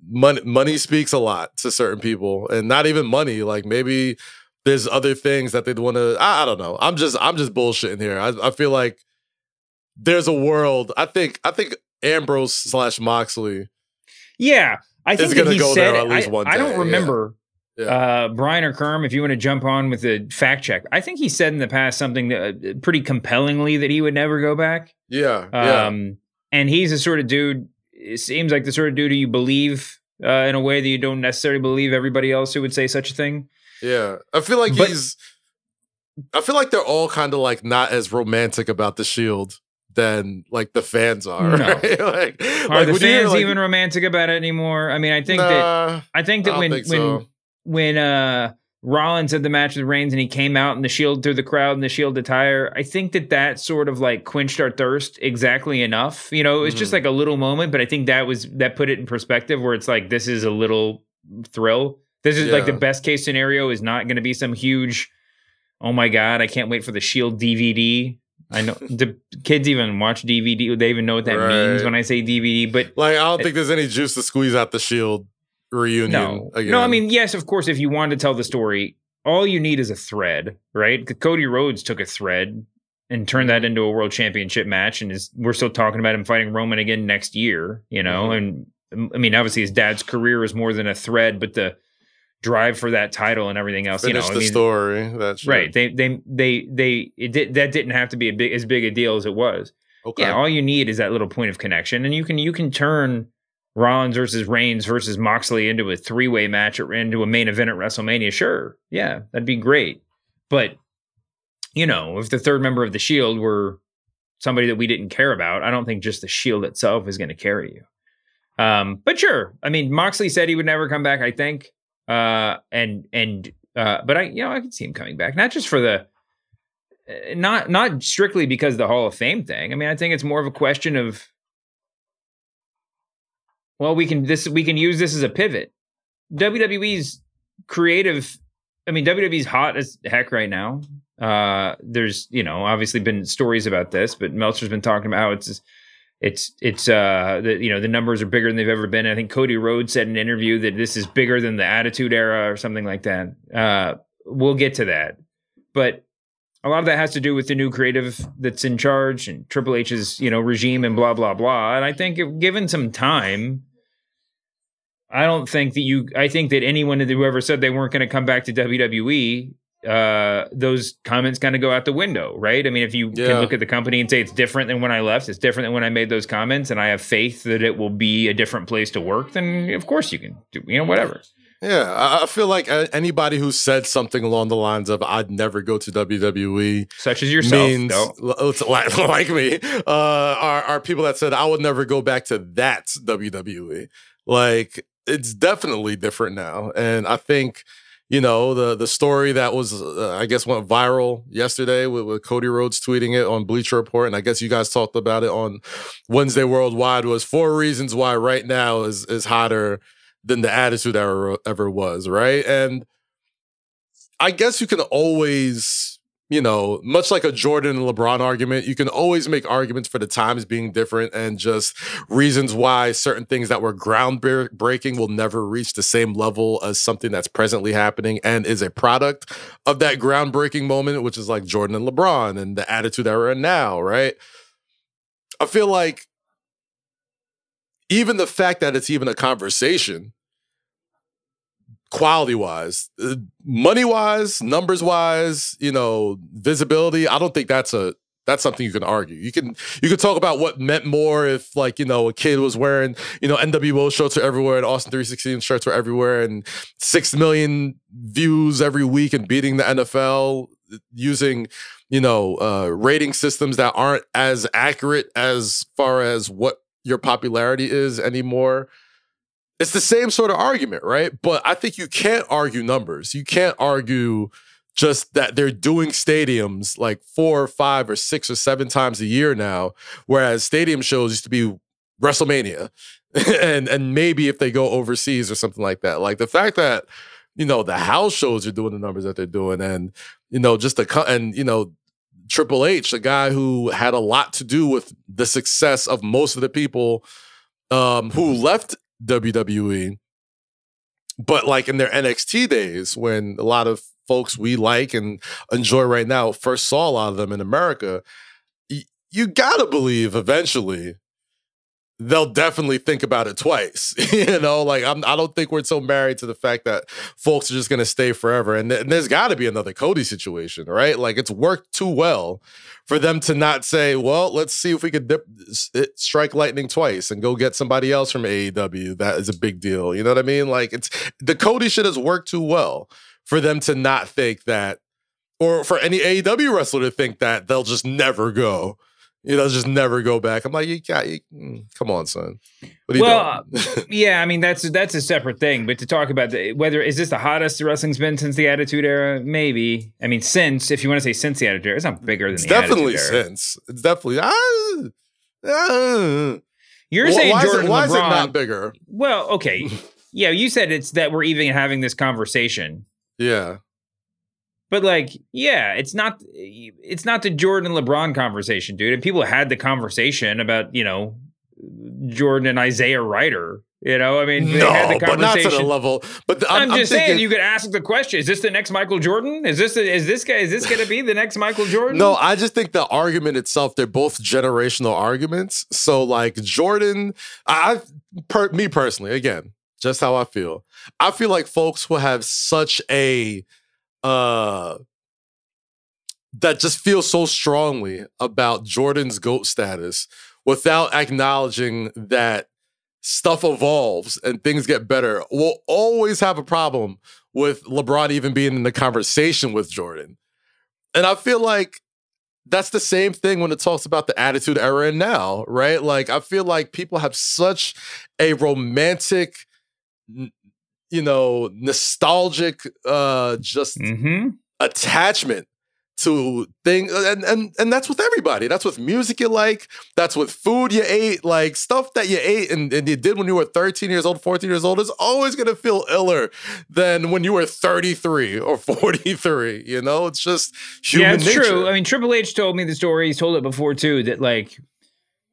money money speaks a lot to certain people and not even money like maybe there's other things that they'd want to I, I don't know i'm just i'm just bullshitting here I, I feel like there's a world i think i think ambrose slash moxley Yeah, I think that he go said. there at least I, one I day, don't remember. Yeah. Uh, Brian or Kerm, if you want to jump on with the fact check, I think he said in the past something that, uh, pretty compellingly that he would never go back. yeah yeah Um, and he's the sort of dude. It seems like the sort of dude who you believe uh, in a way that you don't necessarily believe everybody else who would say such a thing. Yeah. I feel like But- he's I feel like they're all kind of like not as romantic about the shield than like the fans are. No. Right? like, Are like, the when fans like, even romantic about it anymore? I mean, I think that I think that I when think when so. when uh Rollins had the match with Reigns and he came out in the Shield through the crowd and the Shield attire. I think that that sort of like quenched our thirst exactly enough. You know, it was just Mhm. like a little moment, but I think that was that put it in perspective where it's like this is a little thrill. This is like the best case scenario is not going to be some huge. Oh my god! I can't wait for the Shield DVD. I know the kids even watch DVD. They even know what that means when I say DVD. But Like, I don't think there's any juice to squeeze out the Shield reunion. no, again. no. I mean, yes, of course. If you want to tell the story, all you need is a thread, right? Cody Rhodes took a thread and turned that into a world championship match, and is we're still talking about him fighting Roman again next year. You know, and um, I mean, obviously his dad's career is more than a thread, but the drive for that title and everything else. finish you know, the I mean, story. That's right? They they they they it did that didn't have to be a big as big a deal as it was. Okay. Yeah, all you need is that little point of connection, and you can you can turn Rollins versus Reigns versus Moxley into a three way match or into a main event at WrestleMania. Sure, yeah, that'd be great. But you know, if the third member of the Shield were somebody that we didn't care about, I don't think just the Shield itself is going to carry you. Um, but sure, I mean, Moxley said he would never come back. I think, uh, and and uh, but I you know I could see him coming back, not just for the uh, not not strictly because the Hall of Fame thing. I mean, I think it's more of a question of well, we can this we can use this as a pivot. WWE's creative. I mean, WWE's hot as heck right now. Uh, there's you know obviously been stories about this, but Meltzer's been talking about how it's it's it's uh the you know the numbers are bigger than they've ever been. I think Cody Rhodes said in an interview that this is bigger than the Attitude Era or something like that. Uh, we'll get to that, but a lot of that has to do with the new creative that's in charge and Triple H's you know regime and blah blah blah. And I think if given some time, I don't think that you. I think that anyone who ever said they weren't going to come back to WWE, uh, those comments kind of go out the window, right? I mean, if you Yeah. can look at the company and say it's different than when I left, it's different than when I made those comments, and I have faith that it will be a different place to work, then of course you can do, you know, whatever. Yeah, I feel like anybody who said something along the lines of "I'd never go to WWE," such as yourself, means though. l- like, like me, uh, are are people that said I would never go back to that WWE. Like it's definitely different now, and I think you know the the story that was uh, I guess went viral yesterday with, with Cody Rhodes tweeting it on Bleacher Report, and I guess you guys talked about it on Wednesday Worldwide was four reasons why right now is is hotter than the attitude ever ever was, right? And I guess you can always, you know, much like a Jordan and LeBron argument, you can always make arguments for the times being different and just reasons why certain things that were groundbreaking will never reach the same level as something that's presently happening and is a product of that groundbreaking moment, which is like Jordan and LeBron and the attitude that we're in now, right? I feel like even the fact that it's even a conversation quality wise money wise numbers wise you know visibility i don't think that's a that's something you can argue. You can you can talk about what meant more if like you know a kid was wearing you know nwo shirts are everywhere and austin 316 shirts were everywhere and six million views every week and beating the nfl using you know uh rating systems that aren't as accurate as far as what your popularity is anymore it's the same sort of argument, right? But I think you can't argue numbers. You can't argue just that they're doing stadiums like four or five or six or seven times a year now, whereas stadium shows used to be WrestleMania. and and maybe if they go overseas or something like that. Like the fact that, you know, the house shows are doing the numbers that they're doing and, you know, just the and you know, Triple H, the guy who had a lot to do with the success of most of the people um, who left WWE, but like in their NXT days, when a lot of folks we like and enjoy right now first saw a lot of them in America, you gotta believe eventually they'll definitely think about it twice. you know, like I'm, I don't think we're so married to the fact that folks are just gonna stay forever. And, th- and there's got to be another Cody situation, right? Like it's worked too well for them to not say, well, let's see if we could dip, it- eh, strike lightning twice and go get somebody else from AEW. That is a big deal. You know what I mean? Like it's the Cody shit has worked too well for them to not think that, or for any AEW wrestler to think that they'll just never go You know, just never go back. I'm like, you got, you, mm, come on, son. What are you well, yeah, I mean that's that's a separate thing. But to talk about the, whether is this the hottest wrestling's been since the Attitude Era? Maybe. I mean, since if you want to say since the Attitude Era, it's not bigger than it's the definitely Attitude Era. since. It's definitely. Ah, ah. You're Wh- saying why is it- Jordan why is it not bigger? Well, okay, yeah, you said it's that we're even having this conversation. Yeah. But like, yeah, it's not it's not the Jordan and LeBron conversation, dude. And people had the conversation about, you know, Jordan and Isaiah Rider. You know, I mean, they had No, but not to the level. But the- I'm, I'm, I'm just saying, you could ask the question: Is this the next Michael Jordan? Is this is this guy? Is this going to be the next Michael Jordan? No, I just think the argument itself, they're both generational arguments. So, like Jordan, I, I per, me personally, again, just how I feel. I feel like folks will have such a uh that just feels so strongly about Jordan's GOAT status without acknowledging that stuff evolves and things get better. We'll always have a problem with LeBron even being in the conversation with Jordan. And I feel like that's the same thing when it talks about the attitude era and now, right? Like I feel like people have such a romantic you know, nostalgic uh just Mm-hmm. attachment to things and, and and that's with everybody. That's with music you like, that's with food you ate, like stuff that you ate and, and you did when you were 13 years old, 14 years old is always gonna feel iller than when you were 33 or 43. You know, it's just human yeah, it's nature. true. I mean, Triple H told me the story. He's told it before too. That like,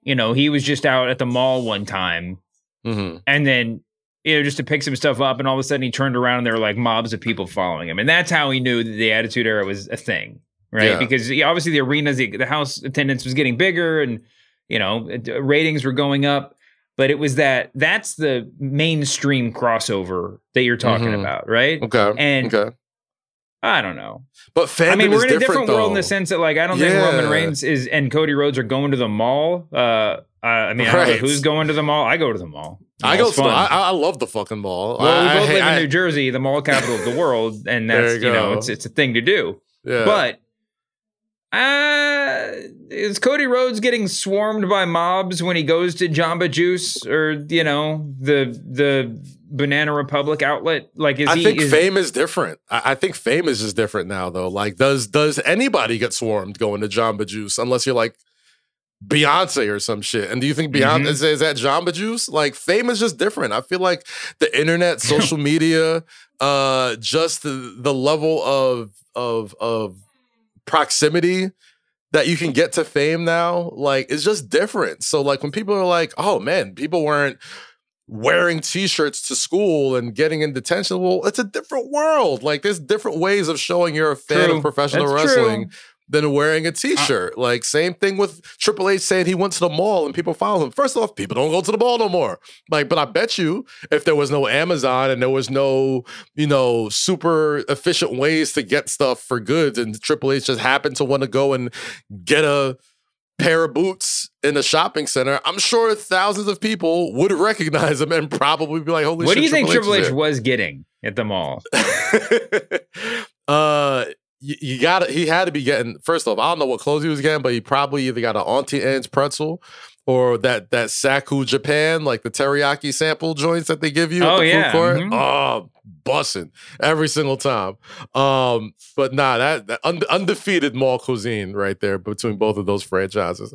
you know, he was just out at the mall one time, Mhm. and then you know just to pick some stuff up, and all of a sudden he turned around and there were like mobs of people following him, and that's how he knew that the Attitude Era was a thing, right? Yeah. Because yeah, obviously the arenas, the, the house attendance was getting bigger, and you know ratings were going up. But it was that that's the mainstream crossover that you're talking Mhm. about, right? Okay. And okay. I don't know. But fandom I mean, we're in a different, different world in the sense that, like, I don't think Roman Reigns is and Cody Rhodes are going to the mall. Uh, uh, I mean, I don't know who's going to the mall. I go to the mall. The I go to the, fun. I, I love the fucking mall. well, we both I- live I- in New Jersey, the mall capital of the world, and that's you you know, it's it's a thing to do. Yeah. But uh, is Cody Rhodes getting swarmed by mobs when he goes to Jamba Juice or you know the the Banana Republic outlet? Like, is I he? think is, fame is different. I, I think fame is just different now, though. Like, does does anybody get swarmed going to Jamba Juice unless you're like Beyonce or some shit? And do you think Beyonce Mhm. is, is that Jamba Juice? Like, fame is just different. I feel like the internet, social media, uh, just the, the level of of of proximity that you can get to fame now, like, is just different. So, like, when people are like, "Oh man, people weren't." wearing t-shirts to school and getting in detention well it's a different world like there's different ways of showing you're a fan True. of professional That's wrestling true. Than wearing a t-shirt like same thing with triple h saying he went to the mall and people follow him first off people don't go to the mall no more like but i bet you if there was no amazon and there was no you know super efficient ways to get stuff for goods and triple h just happened to want to go and get a pair of boots in a shopping center, I'm sure thousands of people would recognize him and probably be like, "Holy shit. what shit!" do you think Triple is H was getting at the mall? uh, you, you got to He had to be getting. First off, I don't know what clothes he was getting, but he probably either got an Auntie Anne's pretzel or that that Sarku Japan, like the teriyaki sample joints that they give you. Oh, at the yeah, food court. mhm. Oh, bussing every single time. Um, but nah, that, that unde- undefeated mall cuisine right there between both of those franchises.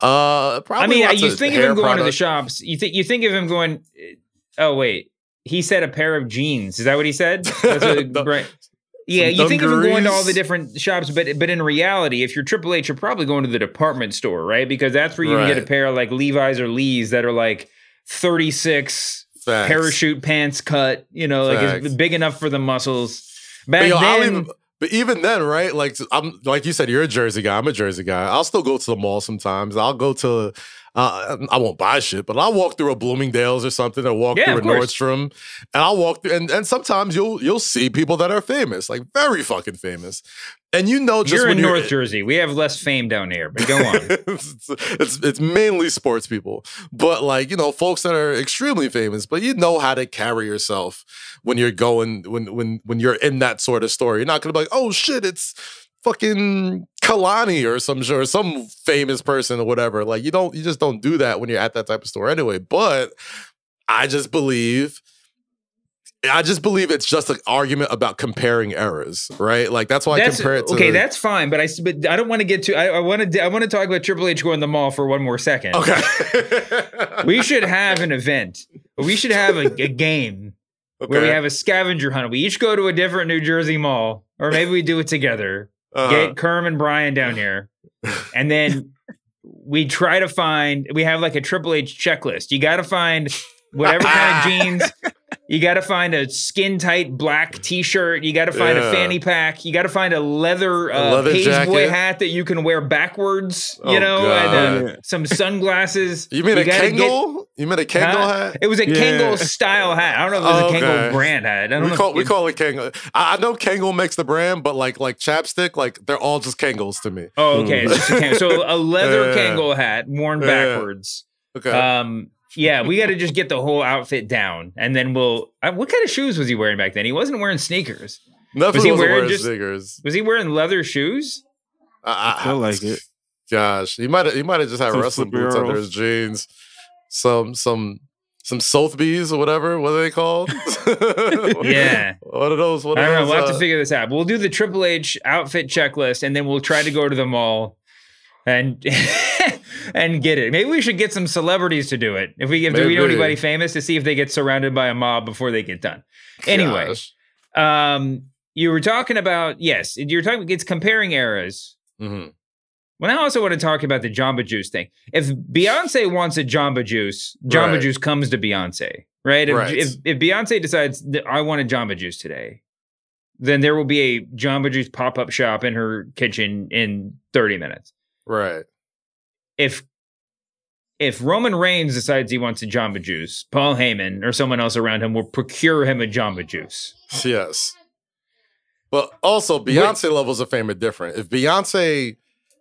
Uh, probably I mean, lots you of think of him going to the shops. You think you think of him going. Oh wait, he said a pair of jeans. Is that what he said? That's what, The- right. Yeah, you think of going to all the different shops, but but in reality, if you're Triple H, you're probably going to the department store, right? Because that's where you can get a pair of like Levi's or Lee's that are like 36 Facts. parachute pants cut. You know, like it's big enough for the muscles. Back But, yo, then, even- but even then, right? Like I'm like you said, you're a Jersey guy. I'm a Jersey guy. I'll still go to the mall sometimes. I'll go to uh, I won't buy shit, but I'll walk through a Bloomingdale's or something, or walk Yeah, through a course. Nordstrom, and I'll walk through, and, and sometimes you'll you'll see people that are famous, like very fucking famous, and you know just you're in you're North Jersey. We have less fame down here, but go on. it's, it's it's mainly sports people, but like you know, folks that are extremely famous. But you know how to carry yourself when you're going when when when you're in that sort of story. You're not gonna be like, oh shit, it's fucking Kalani or some or some famous person or whatever. Like you don't you just don't do that when you're at that type of store anyway. But I just believe I just believe it's just an argument about comparing errors, right? Like that's why That's, I compare it to okay, that's fine, but I but I don't want to get to. I, want to. I want to talk about Triple H going to the mall for one more second. Okay. we should have an event. We should have a, a game where we have a scavenger hunt. We each go to a different New Jersey mall, or maybe we do it together. Uh-huh. Get Kerm and Brian down here, and then we try to find. We have like a Triple H checklist. You got to find whatever kind of jeans. You got to find a skin tight black T-shirt. You got to find Yeah. a fanny pack. You got to find a leather, uh, leather page boy hat that you can wear backwards. You Oh, know, God. and uh, some sunglasses. You mean a gotta get- Kangol? you mean a Kangol Huh? hat? It was a Yeah. Kangol style hat. I don't know if it was a Kangol Okay. brand hat. I don't we know. call if we it- call it Kangol. I, I know Kangol makes the brand, but like like chapstick, like they're all just Kangols to me. Oh, okay. It's just a so a leather Yeah. Kangol hat worn Yeah. backwards. Okay. Um, yeah, we got to just get the whole outfit down, and then we'll. Uh, what kind of shoes was he wearing back then? He wasn't wearing sneakers. Nothing was he wearing wearing just- sneakers. Was he wearing leather shoes? I, feel like it. Gosh, he might have he might have just had Some wrestling slippery boots under his jeans. Some some some Sotheby's or whatever. What are they called? Yeah. What are those? What I don't know. We'll have to uh, figure this out. We'll do the Triple H outfit checklist, and then we'll try to go to the mall and and get it. Maybe we should get some celebrities to do it. If we if do we know anybody famous to see if they get surrounded by a mob before they get done. Anyway, Gosh. um, you were talking about yes, you're talking. It's comparing eras. Mhm. Well, I also want to talk about the Jamba Juice thing. If Beyonce wants a Jamba Juice, Jamba Right. Juice comes to Beyonce, right? If, Right. if if Beyonce decides that I want a Jamba Juice today, then there will be a Jamba Juice pop up shop in her kitchen in 30 minutes. Right. If if Roman Reigns decides he wants a Jamba Juice, Paul Heyman or someone else around him will procure him a Jamba Juice. Yes. But also, Beyonce levels of fame are different. If Beyonce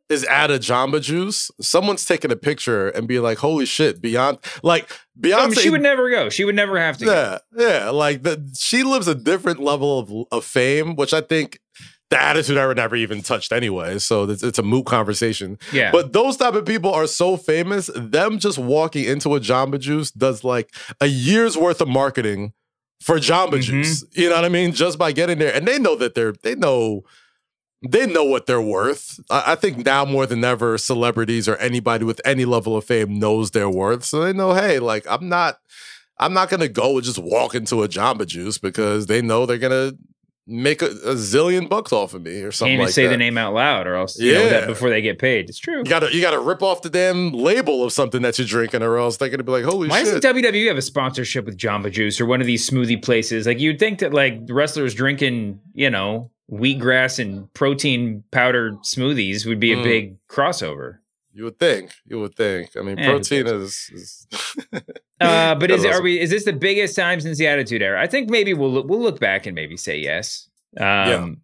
is at a Jamba Juice, someone's taking a picture and be like, "Holy shit, Beyonce!" Like Beyonce, Um, she would never go. She would never have to. go. yeah, yeah. Like the, she lives a different level of of fame, which I think the Attitude Era never even touched anyway. So it's, it's a moot conversation. Yeah. But those type of people are so famous. Them just walking into a Jamba Juice does like a year's worth of marketing for Jamba mm-hmm. Juice. You know what I mean? Just by getting there, and they know that they're they know they know what they're worth. I, I think now more than ever, celebrities or anybody with any level of fame knows their worth. So they know, hey, like I'm not, I'm not gonna go and just walk into a Jamba Juice because they know they're gonna make a, a zillion bucks off of me or something Can't even like say that. the name out loud, or else you know that Yeah. before they get paid. It's true. You gotta you gotta rip off the damn label of something that you're drinking, or else they're gonna be like, holy shit. Why shit. doesn't WWE have a sponsorship with Jamba Juice or one of these smoothie places? Like you'd think that like wrestlers drinking, you know, wheatgrass and protein powder smoothies would be a Mm. big crossover. You would think. You would think. I mean, Eh, protein is, is Uh, but is are we? Is this the biggest time since the Attitude Era? I think maybe we'll look- we'll look back and maybe say yes. Um,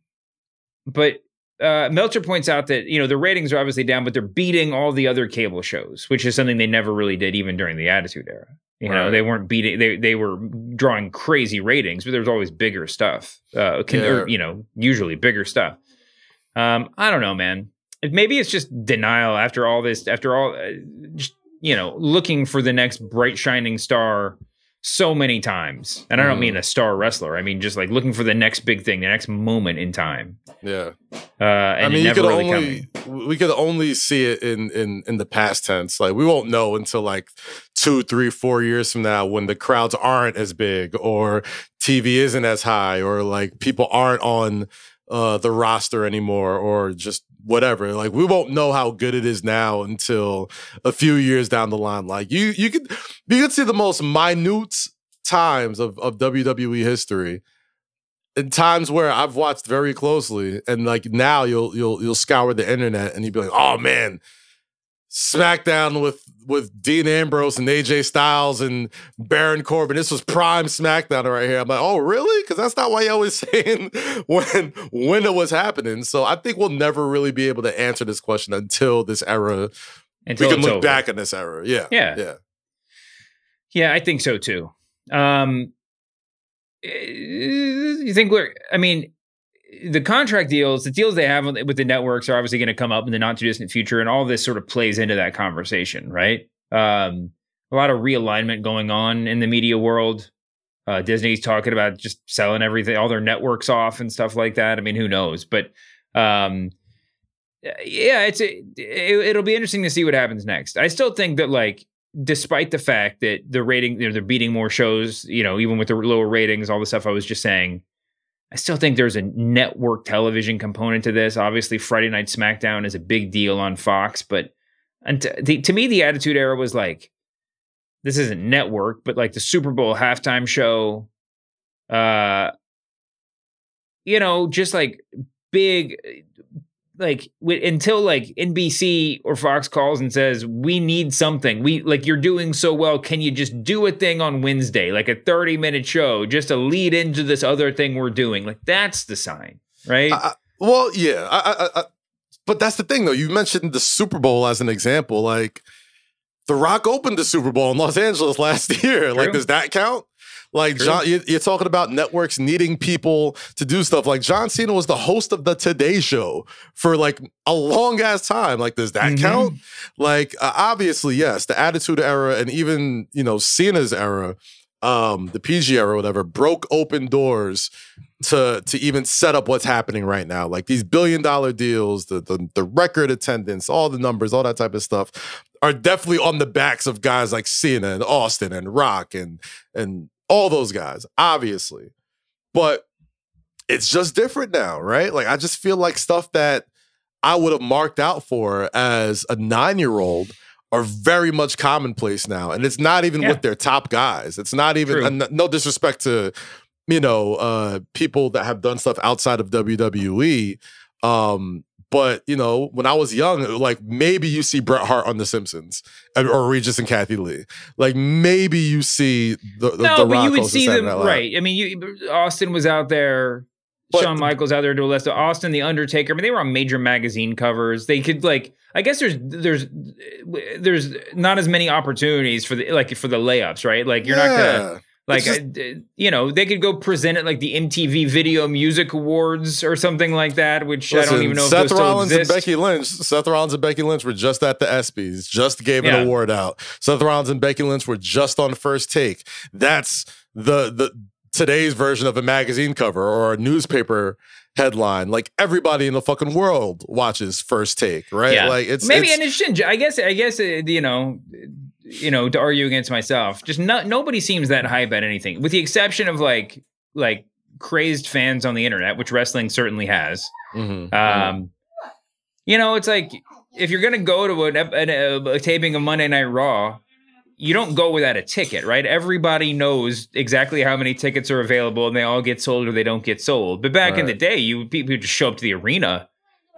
But uh, Meltzer points out that you know the ratings are obviously down, but they're beating all the other cable shows, which is something they never really did even during the Attitude Era. You know, they weren't beating; they they were drawing crazy ratings, but there was always bigger stuff. Uh, con- or, you know, usually bigger stuff. Um, I don't know, man. Maybe it's just denial after all this, after all, uh, just you know, looking for the next bright shining star so many times. And I don't Mm. mean a star wrestler. I mean just like looking for the next big thing, the next moment in time. yeah. Uh, and I mean, you could really only coming. we could only see it in in in the past tense. Like we won't know until like two, three, four years from now when the crowds aren't as big or TV isn't as high or like people aren't on uh the roster anymore or just whatever. Like we won't know how good it is now until a few years down the line. Like you you could you could see the most minute times of of WWE history in times where I've watched very closely, and like now you'll you'll you'll scour the internet and you'll be like, oh man, SmackDown with with Dean Ambrose and AJ Styles and Baron Corbin. This was prime SmackDown right here. I'm like, oh really? Because that's not why you was saying when when it was happening. So I think we'll never really be able to answer this question until this era. Until we can look over. back in this era. Yeah. Yeah. Yeah. Yeah, I think so too. Um, eh, you think we're? I mean, the contract deals, the deals they have with the networks are obviously going to come up in the not too distant future, and all this sort of plays into that conversation, right? Um, a lot of realignment going on in the media world. Uh, Disney's talking about just selling everything, all their networks off and stuff like that. I mean, who knows? But um, yeah, it's it, it'll be interesting to see what happens next. I still think that like despite the fact that the rating you know, they're beating more shows, you know, even with the lower ratings, all the stuff I was just saying, I still think there's a network television component to this. Obviously, Friday Night SmackDown is a big deal on Fox, but and to, the, to me, the Attitude Era was like this isn't network, but like the Super Bowl halftime show, uh, you know, just like big like w- until like NBC or Fox calls and says we need something. We like you're doing so well. Can you just do a thing on Wednesday, like a 30 minute show, just to lead into this other thing we're doing? Like that's the sign, right? I, well, yeah, I, I, but that's the thing though. You mentioned the Super Bowl as an example. Like The Rock opened the Super Bowl in Los Angeles last year. True. Like, does that count? Like True. John, you're talking about networks needing people to do stuff. Like John Cena was the host of the Today Show for like a long ass time. Like, does that mm-hmm. count? Like, uh, obviously, yes. The Attitude Era and even you know Cena's era, um, the PG era, whatever, broke open doors to to even set up what's happening right now. Like these billion dollar deals, the the, the record attendance, all the numbers, all that type of stuff are definitely on the backs of guys like Cena and Austin and Rock and and all those guys, obviously. But it's just different now, right? Like I just feel like stuff that I would have marked out for as a nine year old are very much commonplace now. And it's not even yeah. with their top guys. It's not even, no disrespect to, you know, uh, people that have done stuff outside of WWE. Um, but you know, when I was young, like maybe you see Bret Hart on The Simpsons or Regis and Kathie Lee. Like maybe you see the, the no, the but you would see them right. I mean, you, Austin was out there. But, Shawn Michaels out there to a list. Austin, The Undertaker. I mean, they were on major magazine covers. They could like. I guess there's there's there's not as many opportunities for the like for the layups, right? Like you're yeah. not gonna like, just, you know, they could go present at like the MTV Video Music Awards or something like that, which listen, I don't even know Seth if those Rollins still exist. and Becky Lynch. Seth Rollins and Becky Lynch were just at the ESPYS, just gave an yeah. award out. Seth Rollins and Becky Lynch were just on first take. That's the the today's version of a magazine cover or a newspaper headline. Like everybody in the fucking world watches First Take, right? Yeah. Like it's maybe it's, and it shouldn't. I guess. I guess uh, you know you know, to argue against myself. Just no, nobody seems that hype at anything, with the exception of like like crazed fans on the internet, which wrestling certainly has. Mm-hmm. Um, you know, it's like if you're gonna go to a, a, a, taping of Monday Night Raw, you don't go without a ticket, right? Everybody knows exactly how many tickets are available, and they all get sold or they don't get sold. But back right. in the day, you people just show up to the arena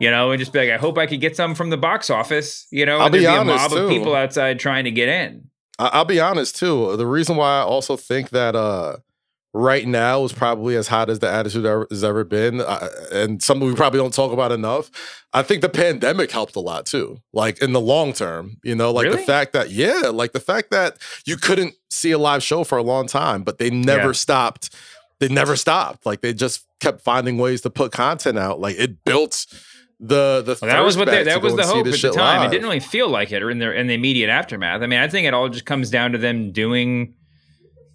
you know, and just be like, I hope I could get some from the box office, you know, I'll be, be honest, a mob too. of people outside trying to get in. I'll be honest too. The reason why I also think that uh right now is probably as hot as the attitude ever, has ever been, uh, and something we probably don't talk about enough. I think the pandemic helped a lot too, like in the long term. You know, like really? the fact that yeah, like the fact that you couldn't see a live show for a long time, but they never yeah. stopped. They never stopped. Like they just kept finding ways to put content out. Like it built the the well, that was what they, that was the hope at the time. Live. It didn't really feel like it, or in the in the immediate aftermath. I mean, I think it all just comes down to them doing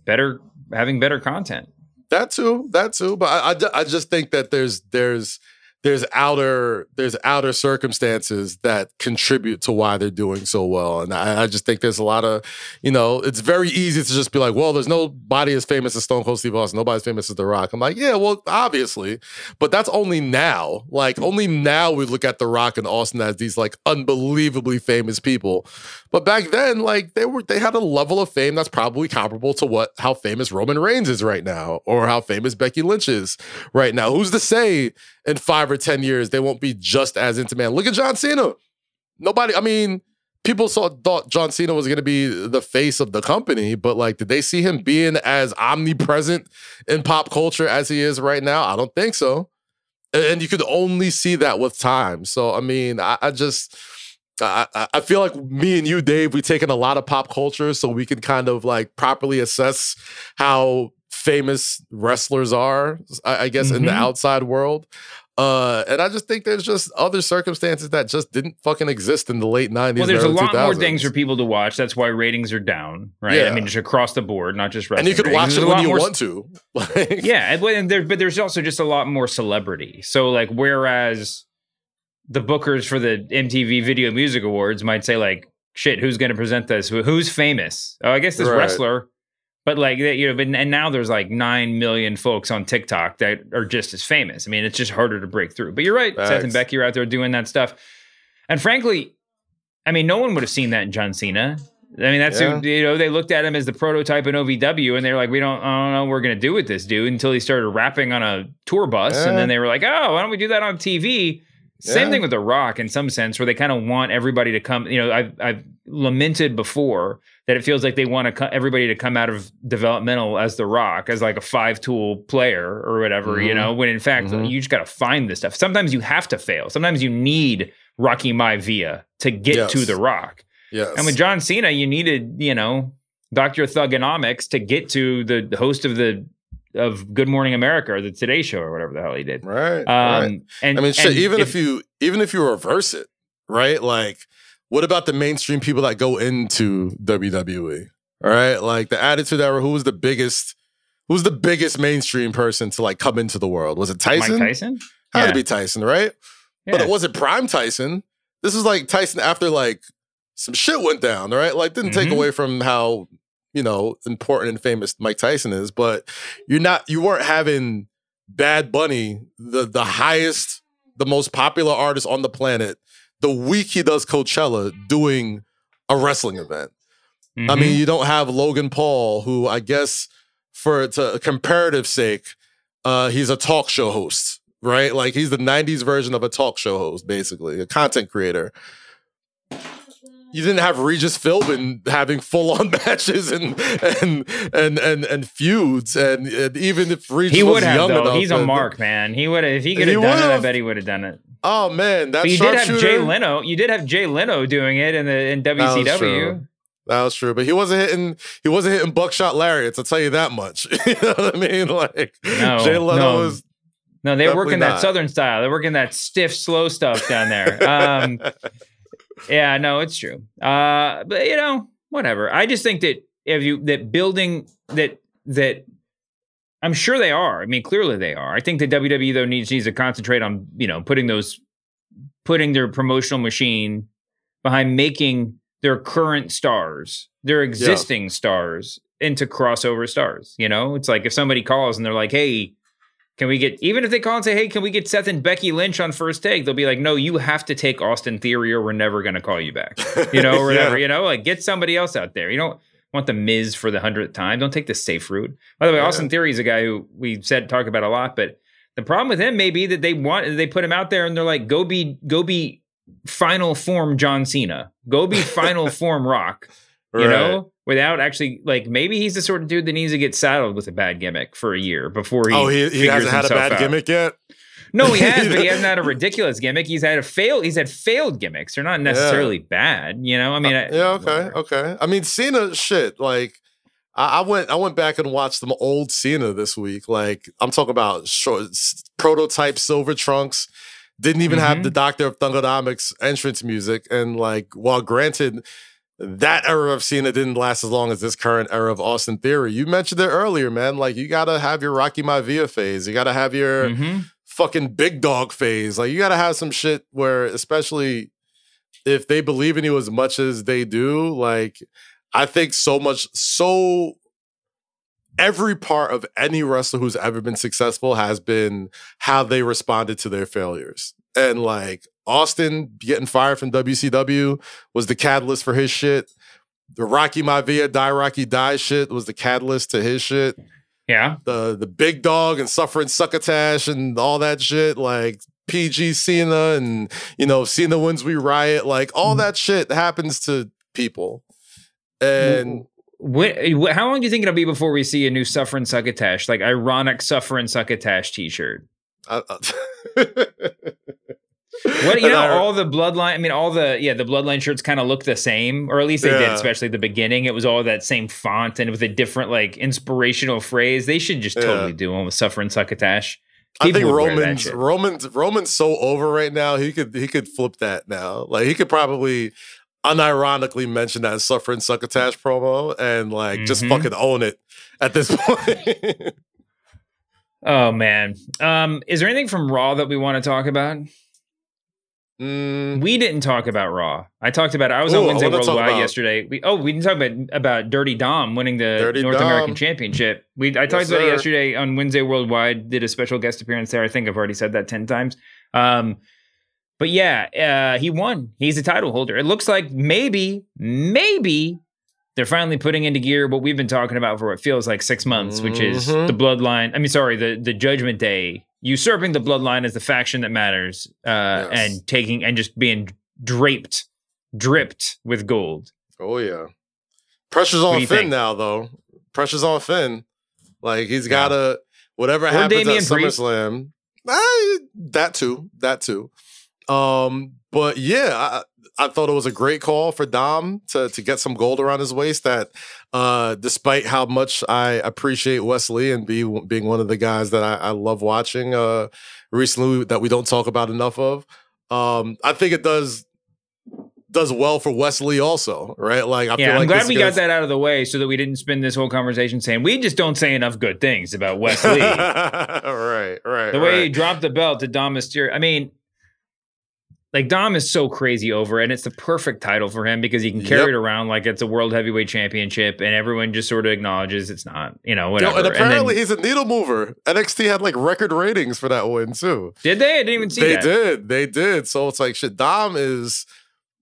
better, having better content. That too, that too. But I, I, I just think that there's there's there's outer there's outer circumstances that contribute to why they're doing so well. And I, I, just think there's a lot of you know it's very easy to just be like well there's nobody as famous as stone cold steve austin nobody's famous as the rock. I'm like yeah well obviously. But that's only now. Like only now we look at the rock and austin as these like unbelievably famous people but back then like they were they had a level of fame that's probably comparable to what how famous roman reigns is right now or how famous becky lynch is right now who's to say in five or 10 years, they won't be just as into man. Look at John Cena. Nobody, I mean, people saw thought John Cena was going to be the face of the company, but like, did they see him being as omnipresent in pop culture as he is right now? I don't think so. And you could only see that with time. So, I mean, I, I just. I, I feel like me and you, Dave, we've taken a lot of pop culture so we can kind of like properly assess how famous wrestlers are, I, I guess, in the Mhm. outside world. Uh, and I just think there's just other circumstances that just didn't fucking exist in the late 90s. Well, there's a lot more things for people to watch. That's why ratings are down, right? I mean, just across the board, not just wrestling. And you could ratings. watch There's it when you more- want to. Like, yeah, and, and there, but there's also just a lot more celebrity. So, like, whereas the bookers for the MTV Video Music Awards might say, like, "Shit, who's going to present this? Who's famous? Oh, I guess this Right. wrestler." But like, they- you know, but and now there's like nine million folks on TikTok that are just as famous. I mean, it's just harder to break through. But you're right, Seth and Facts. Becky are out there doing that stuff. And frankly, I mean, no one would have seen that in John Cena. I mean, that's Yeah. who, you know, they looked at him as the prototype in OVW, and they're like, we don't, I don't know what we're gonna do with this dude until he started rapping on a tour bus, and then they were like, oh, why don't we do that on TV? Same thing with The Rock in some sense, where they kind of want everybody to come. You know, I've I've lamented before that it feels like they want to co- everybody to come out of developmental as The Rock, as like a five tool player or whatever. You Mhm. know, when in fact Mhm. you just got to find this stuff. Sometimes you have to fail. Sometimes you need Rocky Maivia to get to The Rock. Yes. And with John Cena, you needed, you know, Dr. Thuganomics to get to the host of the of Good Morning America or the Today Show or whatever the hell he did. right. Um, right. and I mean, shit. and Even if, you, even if you reverse it, right? Like, what about the mainstream people that go into WWE? All right, like the Attitude Era. Who was the biggest? Who's the biggest mainstream person to like come into the world? Was it Tyson? Mike Tyson, Had Yeah. to be Tyson, right? But it wasn't prime Tyson. This was like Tyson after like some shit went down, right? Like didn't take Mhm. away from how you know important and famous Mike Tyson is, but you're not you weren't having Bad Bunny, the the highest, the most popular artist on the planet, the week he does Coachella doing a wrestling event. I Mhm. mean, you don't have Logan Paul, who I guess for to comparative sake, uh, he's a talk show host, right? Like he's the '90s version of a talk show host, basically, a content creator. You didn't have Regis Philbin having full on matches and and and and and feuds, and, and even if Regis he was would have young though. enough, He's a mark, man. He would if he could have done it. I bet he would have done it. Oh man, that But you did have Jay Leno. You did have Jay Leno doing it in the in That was WCW. true. That was true, but he wasn't hitting. He wasn't hitting buckshot lariats. I'll tell you that much. you know what I mean? Like No, Jay Leno no. was. No, they're working that. Southern style. They're working that stiff, slow stuff down there. Um, yeah, no, it's true. Uh, but you know, whatever. I just think that if you that building that that I'm sure they are. I mean, clearly they are. I think the WWE though needs needs to concentrate on you know putting those putting their promotional machine behind making their current stars, their existing stars into crossover stars. You know, it's like if somebody calls and they're like, "Hey, can we get even if they call and say, "Hey, can we get Seth and Becky Lynch on first take?" They'll be like, "No, you have to take Austin Theory, or we're never going to call you back." You know, or whatever. Yeah. You know, like get somebody else out there. You don't want the Miz for the hundredth time. Don't take the safe route. By the way, Yeah. Austin Theory is a guy who we said talk about a lot, but the problem with him may be that they want they put him out there and they're like, "Go be, go be." Final form John Cena. Go be final form Rock you Right. know, without actually like maybe he's the sort of dude that needs to get saddled with a bad gimmick for a year before he. oh, he, he hasn't had a bad out. gimmick yet. No, he has, but he hasn't had a ridiculous gimmick. He's had a fail. He's had failed gimmicks. They're not necessarily bad. You know, I mean, I- yeah, okay, okay. I mean, Cena, shit. Like, I, I went, I went back and watched some old Cena this week. Like, I'm talking about short prototype silver trunks. Didn't even have Mhm. the Doctor of Thuganomics entrance music, and like, while granted. That era of Cena didn't last as long as this current era of Austin Theory. You mentioned it earlier, man. Like you gotta have your Rocky Maivia phase. You gotta have your Mhm. fucking big dog phase. Like you gotta have some shit where, especially if they believe in you as much as they do, like I think so much, so every part of any wrestler who's ever been successful has been how they responded to their failures. And like Austin getting fired from WCW was the catalyst for his shit. The Rocky Maivia Die Rocky Die shit was the catalyst to his shit yeah, the the big dog and suffering succotash and all that shit, like PG Cena and you know Cena wins we riot, like all mm. that shit happens to people. And how long do you think it'll be before we see a new Suffering Succotash, like ironic Suffering Succotash T-shirt? I, uh, What you know, all the bloodline. I mean, all the yeah, the bloodline shirts kind of look the same, or at least they did, especially at the beginning. It was all that same font and with a different like inspirational phrase. They should just Yeah. totally do one with suffering Succotash." I think would wear that Roman's. Roman's Roman's so over right now. He could he could flip that now. Like he could probably unironically mention that suffering succotash promo and like just Mhm. fucking own it at this point. Oh man, um, is there anything from Raw that we want to talk about? Mm, We didn't talk about Raw. I talked about. it. I was Ooh, on Wednesday Worldwide about- yesterday. We, oh, we didn't talk about about Dirty Dom winning the Dirty North American Championship. We I talked Yes, about it yesterday on Wednesday Worldwide. Did a special guest appearance there. I think I've already said that ten times. Um, but yeah, uh, he won. He's a title holder. It looks like maybe, maybe they're finally putting into gear what we've been talking about for what feels like six months, which is Mhm. the Bloodline. I mean, sorry, the the Judgment Day usurping the Bloodline as the faction that matters, uh, Yes. and taking and just being draped, dripped with gold. oh yeah. Pressure's on Finn think? now though. Pressure's on Finn. Like he's gotta whatever Or happens Damian at. SummerSlam. eh, that too. That too. Um, but yeah, I, thought it was a great call for Dom to to get some gold around his waist. That, uh, despite how much I appreciate Wesley and be being one of the guys that I, I love watching, uh, recently that we don't talk about enough of, um, I think it does does well for Wesley also, right? Like, I yeah, I'm like glad we got gonna- that out of the way so that we didn't spend this whole conversation saying we just don't say enough good things about Wesley. right, right. the way he dropped the belt to Dom Mysterio. I mean, like Dom is so crazy over, and it's the perfect title for him because he can carry Yep. it around like it's a world heavyweight championship, and everyone just sort of acknowledges it's not. You know, Yo, whatever. and And then- apparently he's a needle mover. NXT had like record ratings for that win too. did they? I didn't even see that. They that. did, they did. So it's like shit. Dom is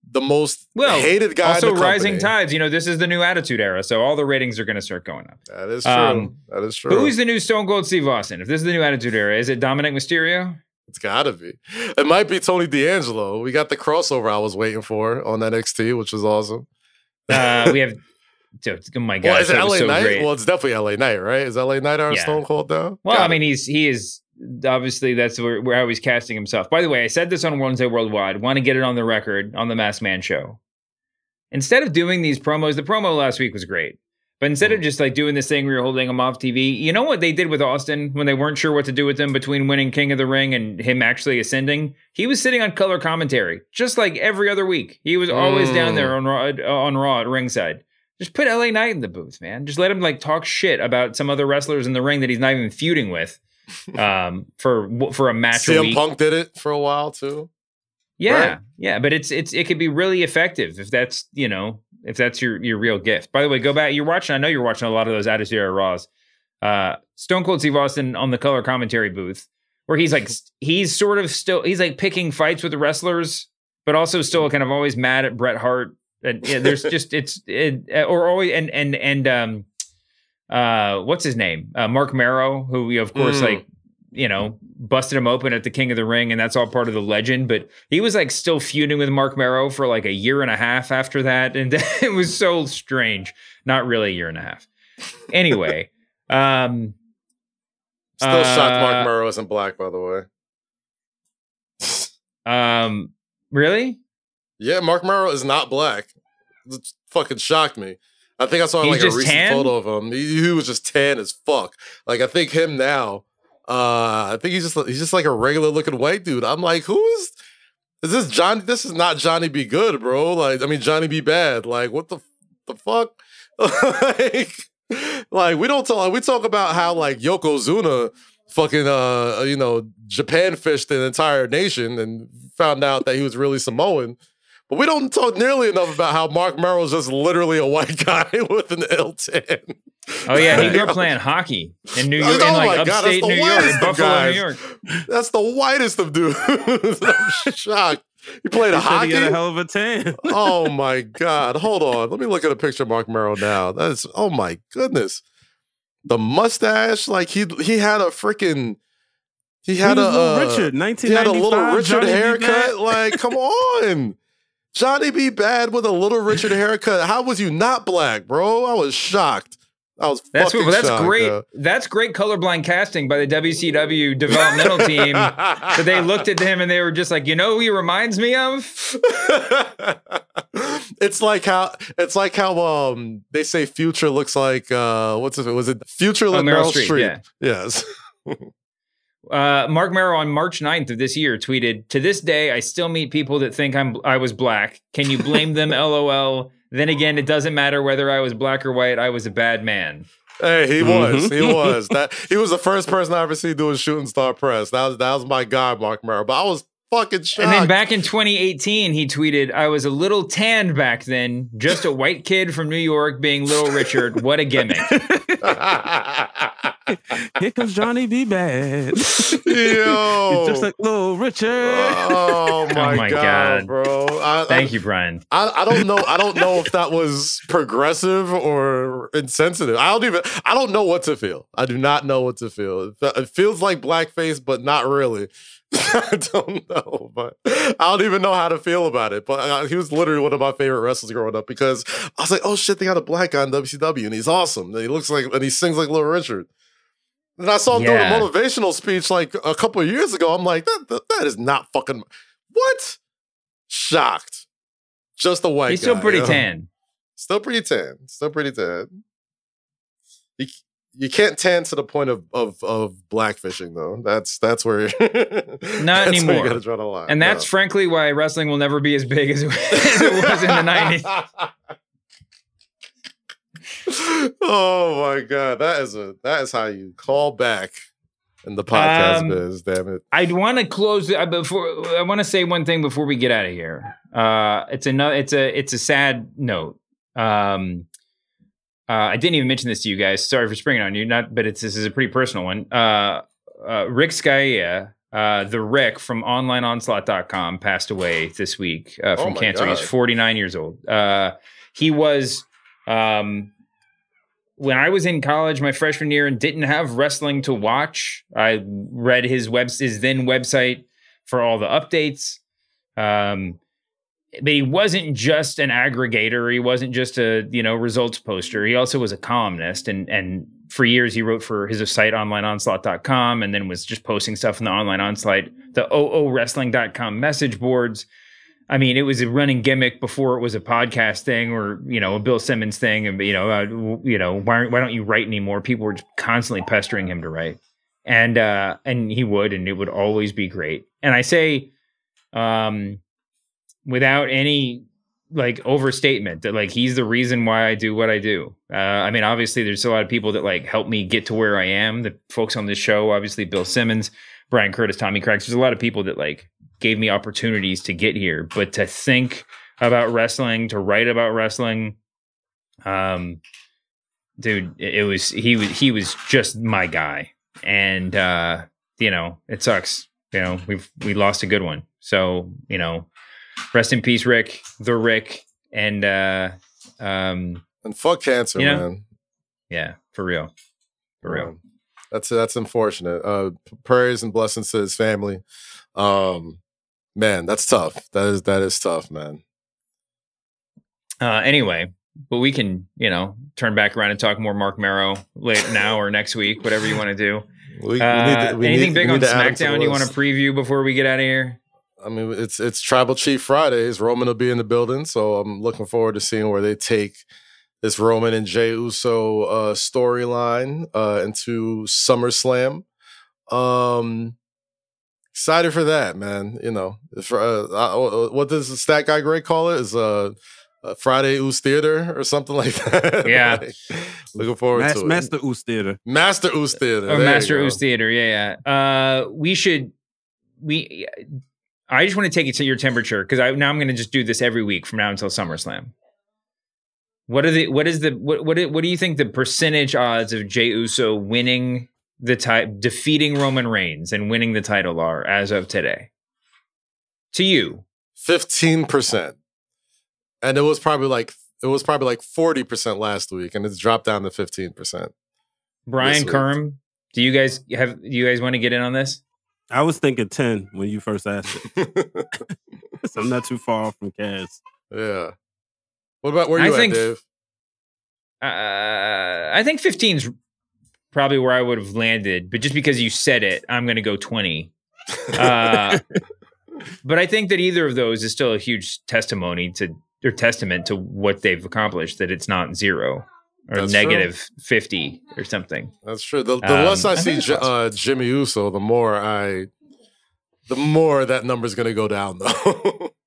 the most Well, hated guy. also rising tides. You know, this is the new Attitude Era, so all the ratings are going to start going up. That is true. Um, that is true. Who's the new Stone Cold Steve Austin? If this is the new Attitude Era, is it Dominik Mysterio? It's gotta be. It might be Tony D'Angelo. We got the crossover I was waiting for on NXT, which was awesome. Uh, we have. Dude, oh my well, gosh, is it LA so Knight? great. Well, it's definitely LA Knight, right? Is LA Knight our Yeah. Stone Cold now? Well, I Gotta mean, he's he is obviously that's where, where how he's casting himself. By the way, I said this on Wednesday Worldwide. Want to get it on the record on the Masked Man show. Instead of doing these promos, the promo last week was great. But instead of just like doing this thing where you're holding him off TV, you know what they did with Austin when they weren't sure what to do with him between winning King of the Ring and him actually ascending? He was sitting on color commentary, just like every other week. He was always down Mm. there on Raw, uh, on Raw at ringside. Just put LA Knight in the booth, man. Just let him like talk shit about some other wrestlers in the ring that he's not even feuding with um, for for a match a CM week. Punk did it for a while too. Yeah, Right. yeah, but it's it's it could be really effective if that's you know if that's your your real gift. By the way, go back. You're watching. I know you're watching a lot of those Attitude Era Raws. Uh, Stone Cold Steve Austin on the color commentary booth, where he's like he's sort of still he's like picking fights with the wrestlers, but also still kind of always mad at Bret Hart. And yeah, there's just it's it, or always and and and um uh what's his name uh, Marc Mero, who we of course Mm. like you know, busted him open at the King of the Ring, and that's all part of the legend. But he was like still feuding with Marc Mero for like a year and a half after that, and it was so strange. Not really a year and a half. Anyway, um, Still shocked uh, Marc Mero isn't black, by the way. Um, really? Yeah, Marc Mero is not black. It fucking shocked me. I think I saw He's like a recent tan? photo of him. He, he was just tan as fuck. Like I think him now. Uh, I think he's just he's just like a regular looking white dude. I'm like, who is is this Johnny? This is not Johnny Be Good, bro. Like I mean Johnny B. Badd. Like what the the fuck? like, like we don't talk. We talk about how like Yokozuna fucking uh you know Japan fished an entire nation and found out that he was really Samoan. But we don't talk nearly enough about how Marc Mero's just literally a white guy with an ill tan. Oh yeah, he grew up playing hockey in New York, Oh in like my God, that's the New York, whitest in of New. York. That's the whitest of dudes. I'm shocked. You played He a hockey? he had a hell of a tan. oh my god! Hold on, let me look at a picture of Marc Mero now. That's oh my goodness, the mustache. Like he he had a freaking he had He a was Little uh, Richard, He had a little 1995, Richard Johnny haircut. Like come on, Johnny B. Badd with a little Richard haircut. How was you not black, bro? I was shocked. I was That's fucking what, that's shocked, great. yo. That's great colorblind casting by the WCW developmental team. that they looked at him and they were just like, you know, who he reminds me of. it's like how it's like how um they say Future looks like uh what's it was it Future like Oh, Meryl Meryl Streep, Streep? yeah. Yes. Uh, Marc Mero on March 9th of this year tweeted, "To this day, I still meet people that think I'm I was black. Can you blame them? LOL. Then again, it doesn't matter whether I was black or white. I was a bad man." Hey, he Mm-hmm. was. He was. That he was the first person I ever see doing shooting star press. That was that was my guy, Marc Mero. But I was fucking shocked. And then back in 2018, he tweeted, "I was a little tanned back then, just a white kid from New York being Little Richard. What a gimmick!" Here comes Johnny B. Badd. Yo. Just like little Richard. Oh my, my god, God. bro! I, Thank I, you, Brian. I, I don't know. I don't know if that was progressive or insensitive. I don't even. I don't know what to feel. I do not know what to feel. It, it feels like blackface, but not really. I don't know, but I don't even know how to feel about it. But uh, he was literally one of my favorite wrestlers growing up because I was like, "Oh shit, they got a black guy in WCW, and he's awesome. And he looks like, and he sings like Little Richard." And I saw him Yeah. doing a motivational speech like a couple of years ago. I'm like, that, that, that is not fucking what? Shocked. Just a white He's still guy, pretty yo. tan. Still pretty tan. Still pretty tan. You, you can't tan to the point of of, of blackfishing though. That's that's where Not that's Where anymore. you gotta draw the line. And that's No. frankly why wrestling will never be as big as it, as it was in the 90s. oh my god, that is a that is how you call back in the podcast Um, biz. Damn it. I'd want to close uh, before I want to say one thing before we get out of here. Uh, it's another. It's a. It's a sad note. Um, uh, I didn't even mention this to you guys. Sorry for springing on you. Not, but it's this is a pretty personal one. Uh, uh, Rick Scaia, uh, the Rick from OnlineOnslaught.com, passed away this week uh, Oh from my cancer. He's 49 years old. Uh, he was. Um, when I was in college, my freshman year, and didn't have wrestling to watch, I read his web his then website for all the updates. Um, but he wasn't just an aggregator. He wasn't just a you know results poster. He also was a columnist, and and for years he wrote for his site onlineonslaught.com, and then was just posting stuff in the online onslaught, the oowrestling.com message boards. I mean, it was a running gimmick before it was a podcast thing or you know a Bill Simmons thing, and you know, uh, you know, why why don't you write anymore? People were constantly pestering him to write, and uh, and he would, and it would always be great. And I say, um, without any like overstatement, that like he's the reason why I do what I do. Uh, I mean, obviously, there's a lot of people that like help me get to where I am. The folks on this show, obviously, Bill Simmons, Bryan Curtis, Tommy Craggs. There's a lot of people that like gave me opportunities to get here, but to think about wrestling, to write about wrestling, um, dude, it, it was he was he was just my guy, and uh, you know, it sucks. You know, we've we lost a good one. So you know, rest in peace, Rick, the Rick, and uh, um, And fuck cancer, You know? man. yeah, for real, for real. Um, that's that's unfortunate. Uh, prayers and blessings to his family. Um, man, that's tough. That is that is tough, man. Uh, anyway, but we can, you know, turn back around and talk more Marc Mero late now or next week, whatever you want to do. We, we Uh, need to- we anything need- big we on need to add him to the SmackDown you want to preview before we get out of here? I mean, it's it's Tribal Chief Fridays. Roman will be in the building, so I'm looking forward to seeing where they take this Roman and Jey Uso uh, storyline uh, into SummerSlam. Um, excited for that, man. You know, if, uh, uh, what does the stat guy Greg call it? Is uh, uh, Friday Oos Theater or something like that? Yeah. Like, looking forward Mas- to it. Master Oos Theater. Master Oos Theater. Oh, There Master go. Ooze Theater. Yeah, yeah. Uh, we should. We. I just want to take it to your temperature because I now I'm going to just do this every week from now until SummerSlam. What are the? What is the? What? What? do- What do you think the percentage odds of Jey Uso winning the type defeating Roman Reigns and winning the title are as of today? To you, Fifteen percent, and it was probably like it was probably like forty percent last week, and it's dropped down to fifteen percent. Brian week. Kerm. Do you guys have? Do you guys want to get in on this? I was thinking 10 when you first asked it. so I'm not too far off from Kaz. Yeah. What about where I you at, think- Dave? Uh, I think 15's probably where I would have landed, but just because you said it, I'm going to go 20. Uh, but I think that either of those is still a huge testimony to or testament to what they've accomplished. That it's not zero or That's negative 50 or something. That's true. The, the Um, less I, I see J- uh, Jimmy Uso, the more I, the more that number is going to go down, though.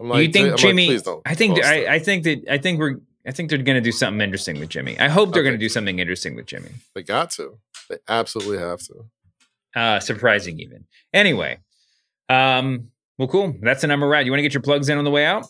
I'm you think I'm like, Jimmy? please don't I think I. I think that I think we're I think they're going to do something interesting with Jimmy. I hope they're going to do something interesting with Jimmy. they got to. They absolutely have to. Uh, surprising even. Anyway, um, well, cool. That's the number we're. You want to get your plugs in on the way out?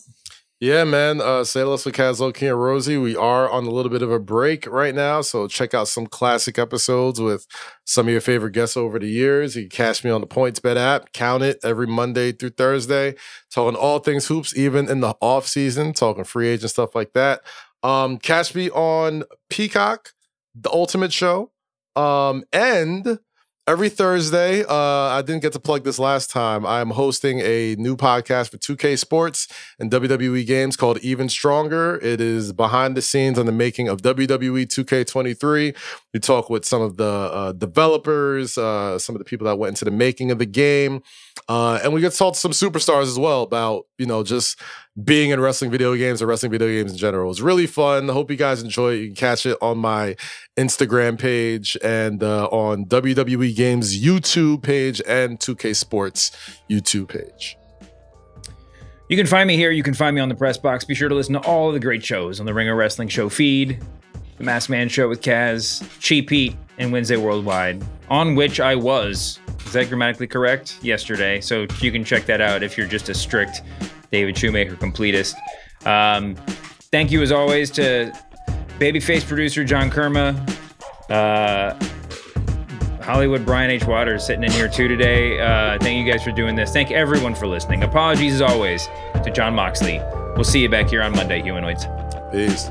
Yeah, man. Uh, say less with Kaz Loki and Rosie. We are on a little bit of a break right now, so check out some classic episodes with some of your favorite guests over the years. You can catch me on the PointsBet app. Count it every Monday through Thursday, talking all things hoops, even in the off season, talking free agent stuff like that. Um, catch me on Peacock, the Ultimate Show, um, and every Thursday. Uh, I didn't get to plug this last time. I'm hosting a new podcast for 2K Sports and WWE games called Even Stronger. It is behind the scenes on the making of WWE 2K23. We talk with some of the uh, developers, uh, some of the people that went into the making of the game, uh, and we get to talk to some superstars as well about you know just being in wrestling video games or wrestling video games in general. It was really fun. I hope you guys enjoy it. You can catch it on my Instagram page and uh, on WWE Games YouTube page and 2K Sports YouTube page. You can find me here. You can find me on the press box. Be sure to listen to all of the great shows on the Ringer Wrestling Show feed, the Masked Man Show with Kaz, Cheap Heat, and Wednesday Worldwide, on which I was. Is that grammatically correct? Yesterday. So you can check that out if you're just a strict David Shoemaker completist. Um, thank you, as always, to babyface producer John Kermah, uh, Hollywood Brian H. Waters sitting in here too today. Uh, thank you guys for doing this. Thank everyone for listening. Apologies as always to Jon Moxley. We'll see you back here on Monday, humanoids. Peace.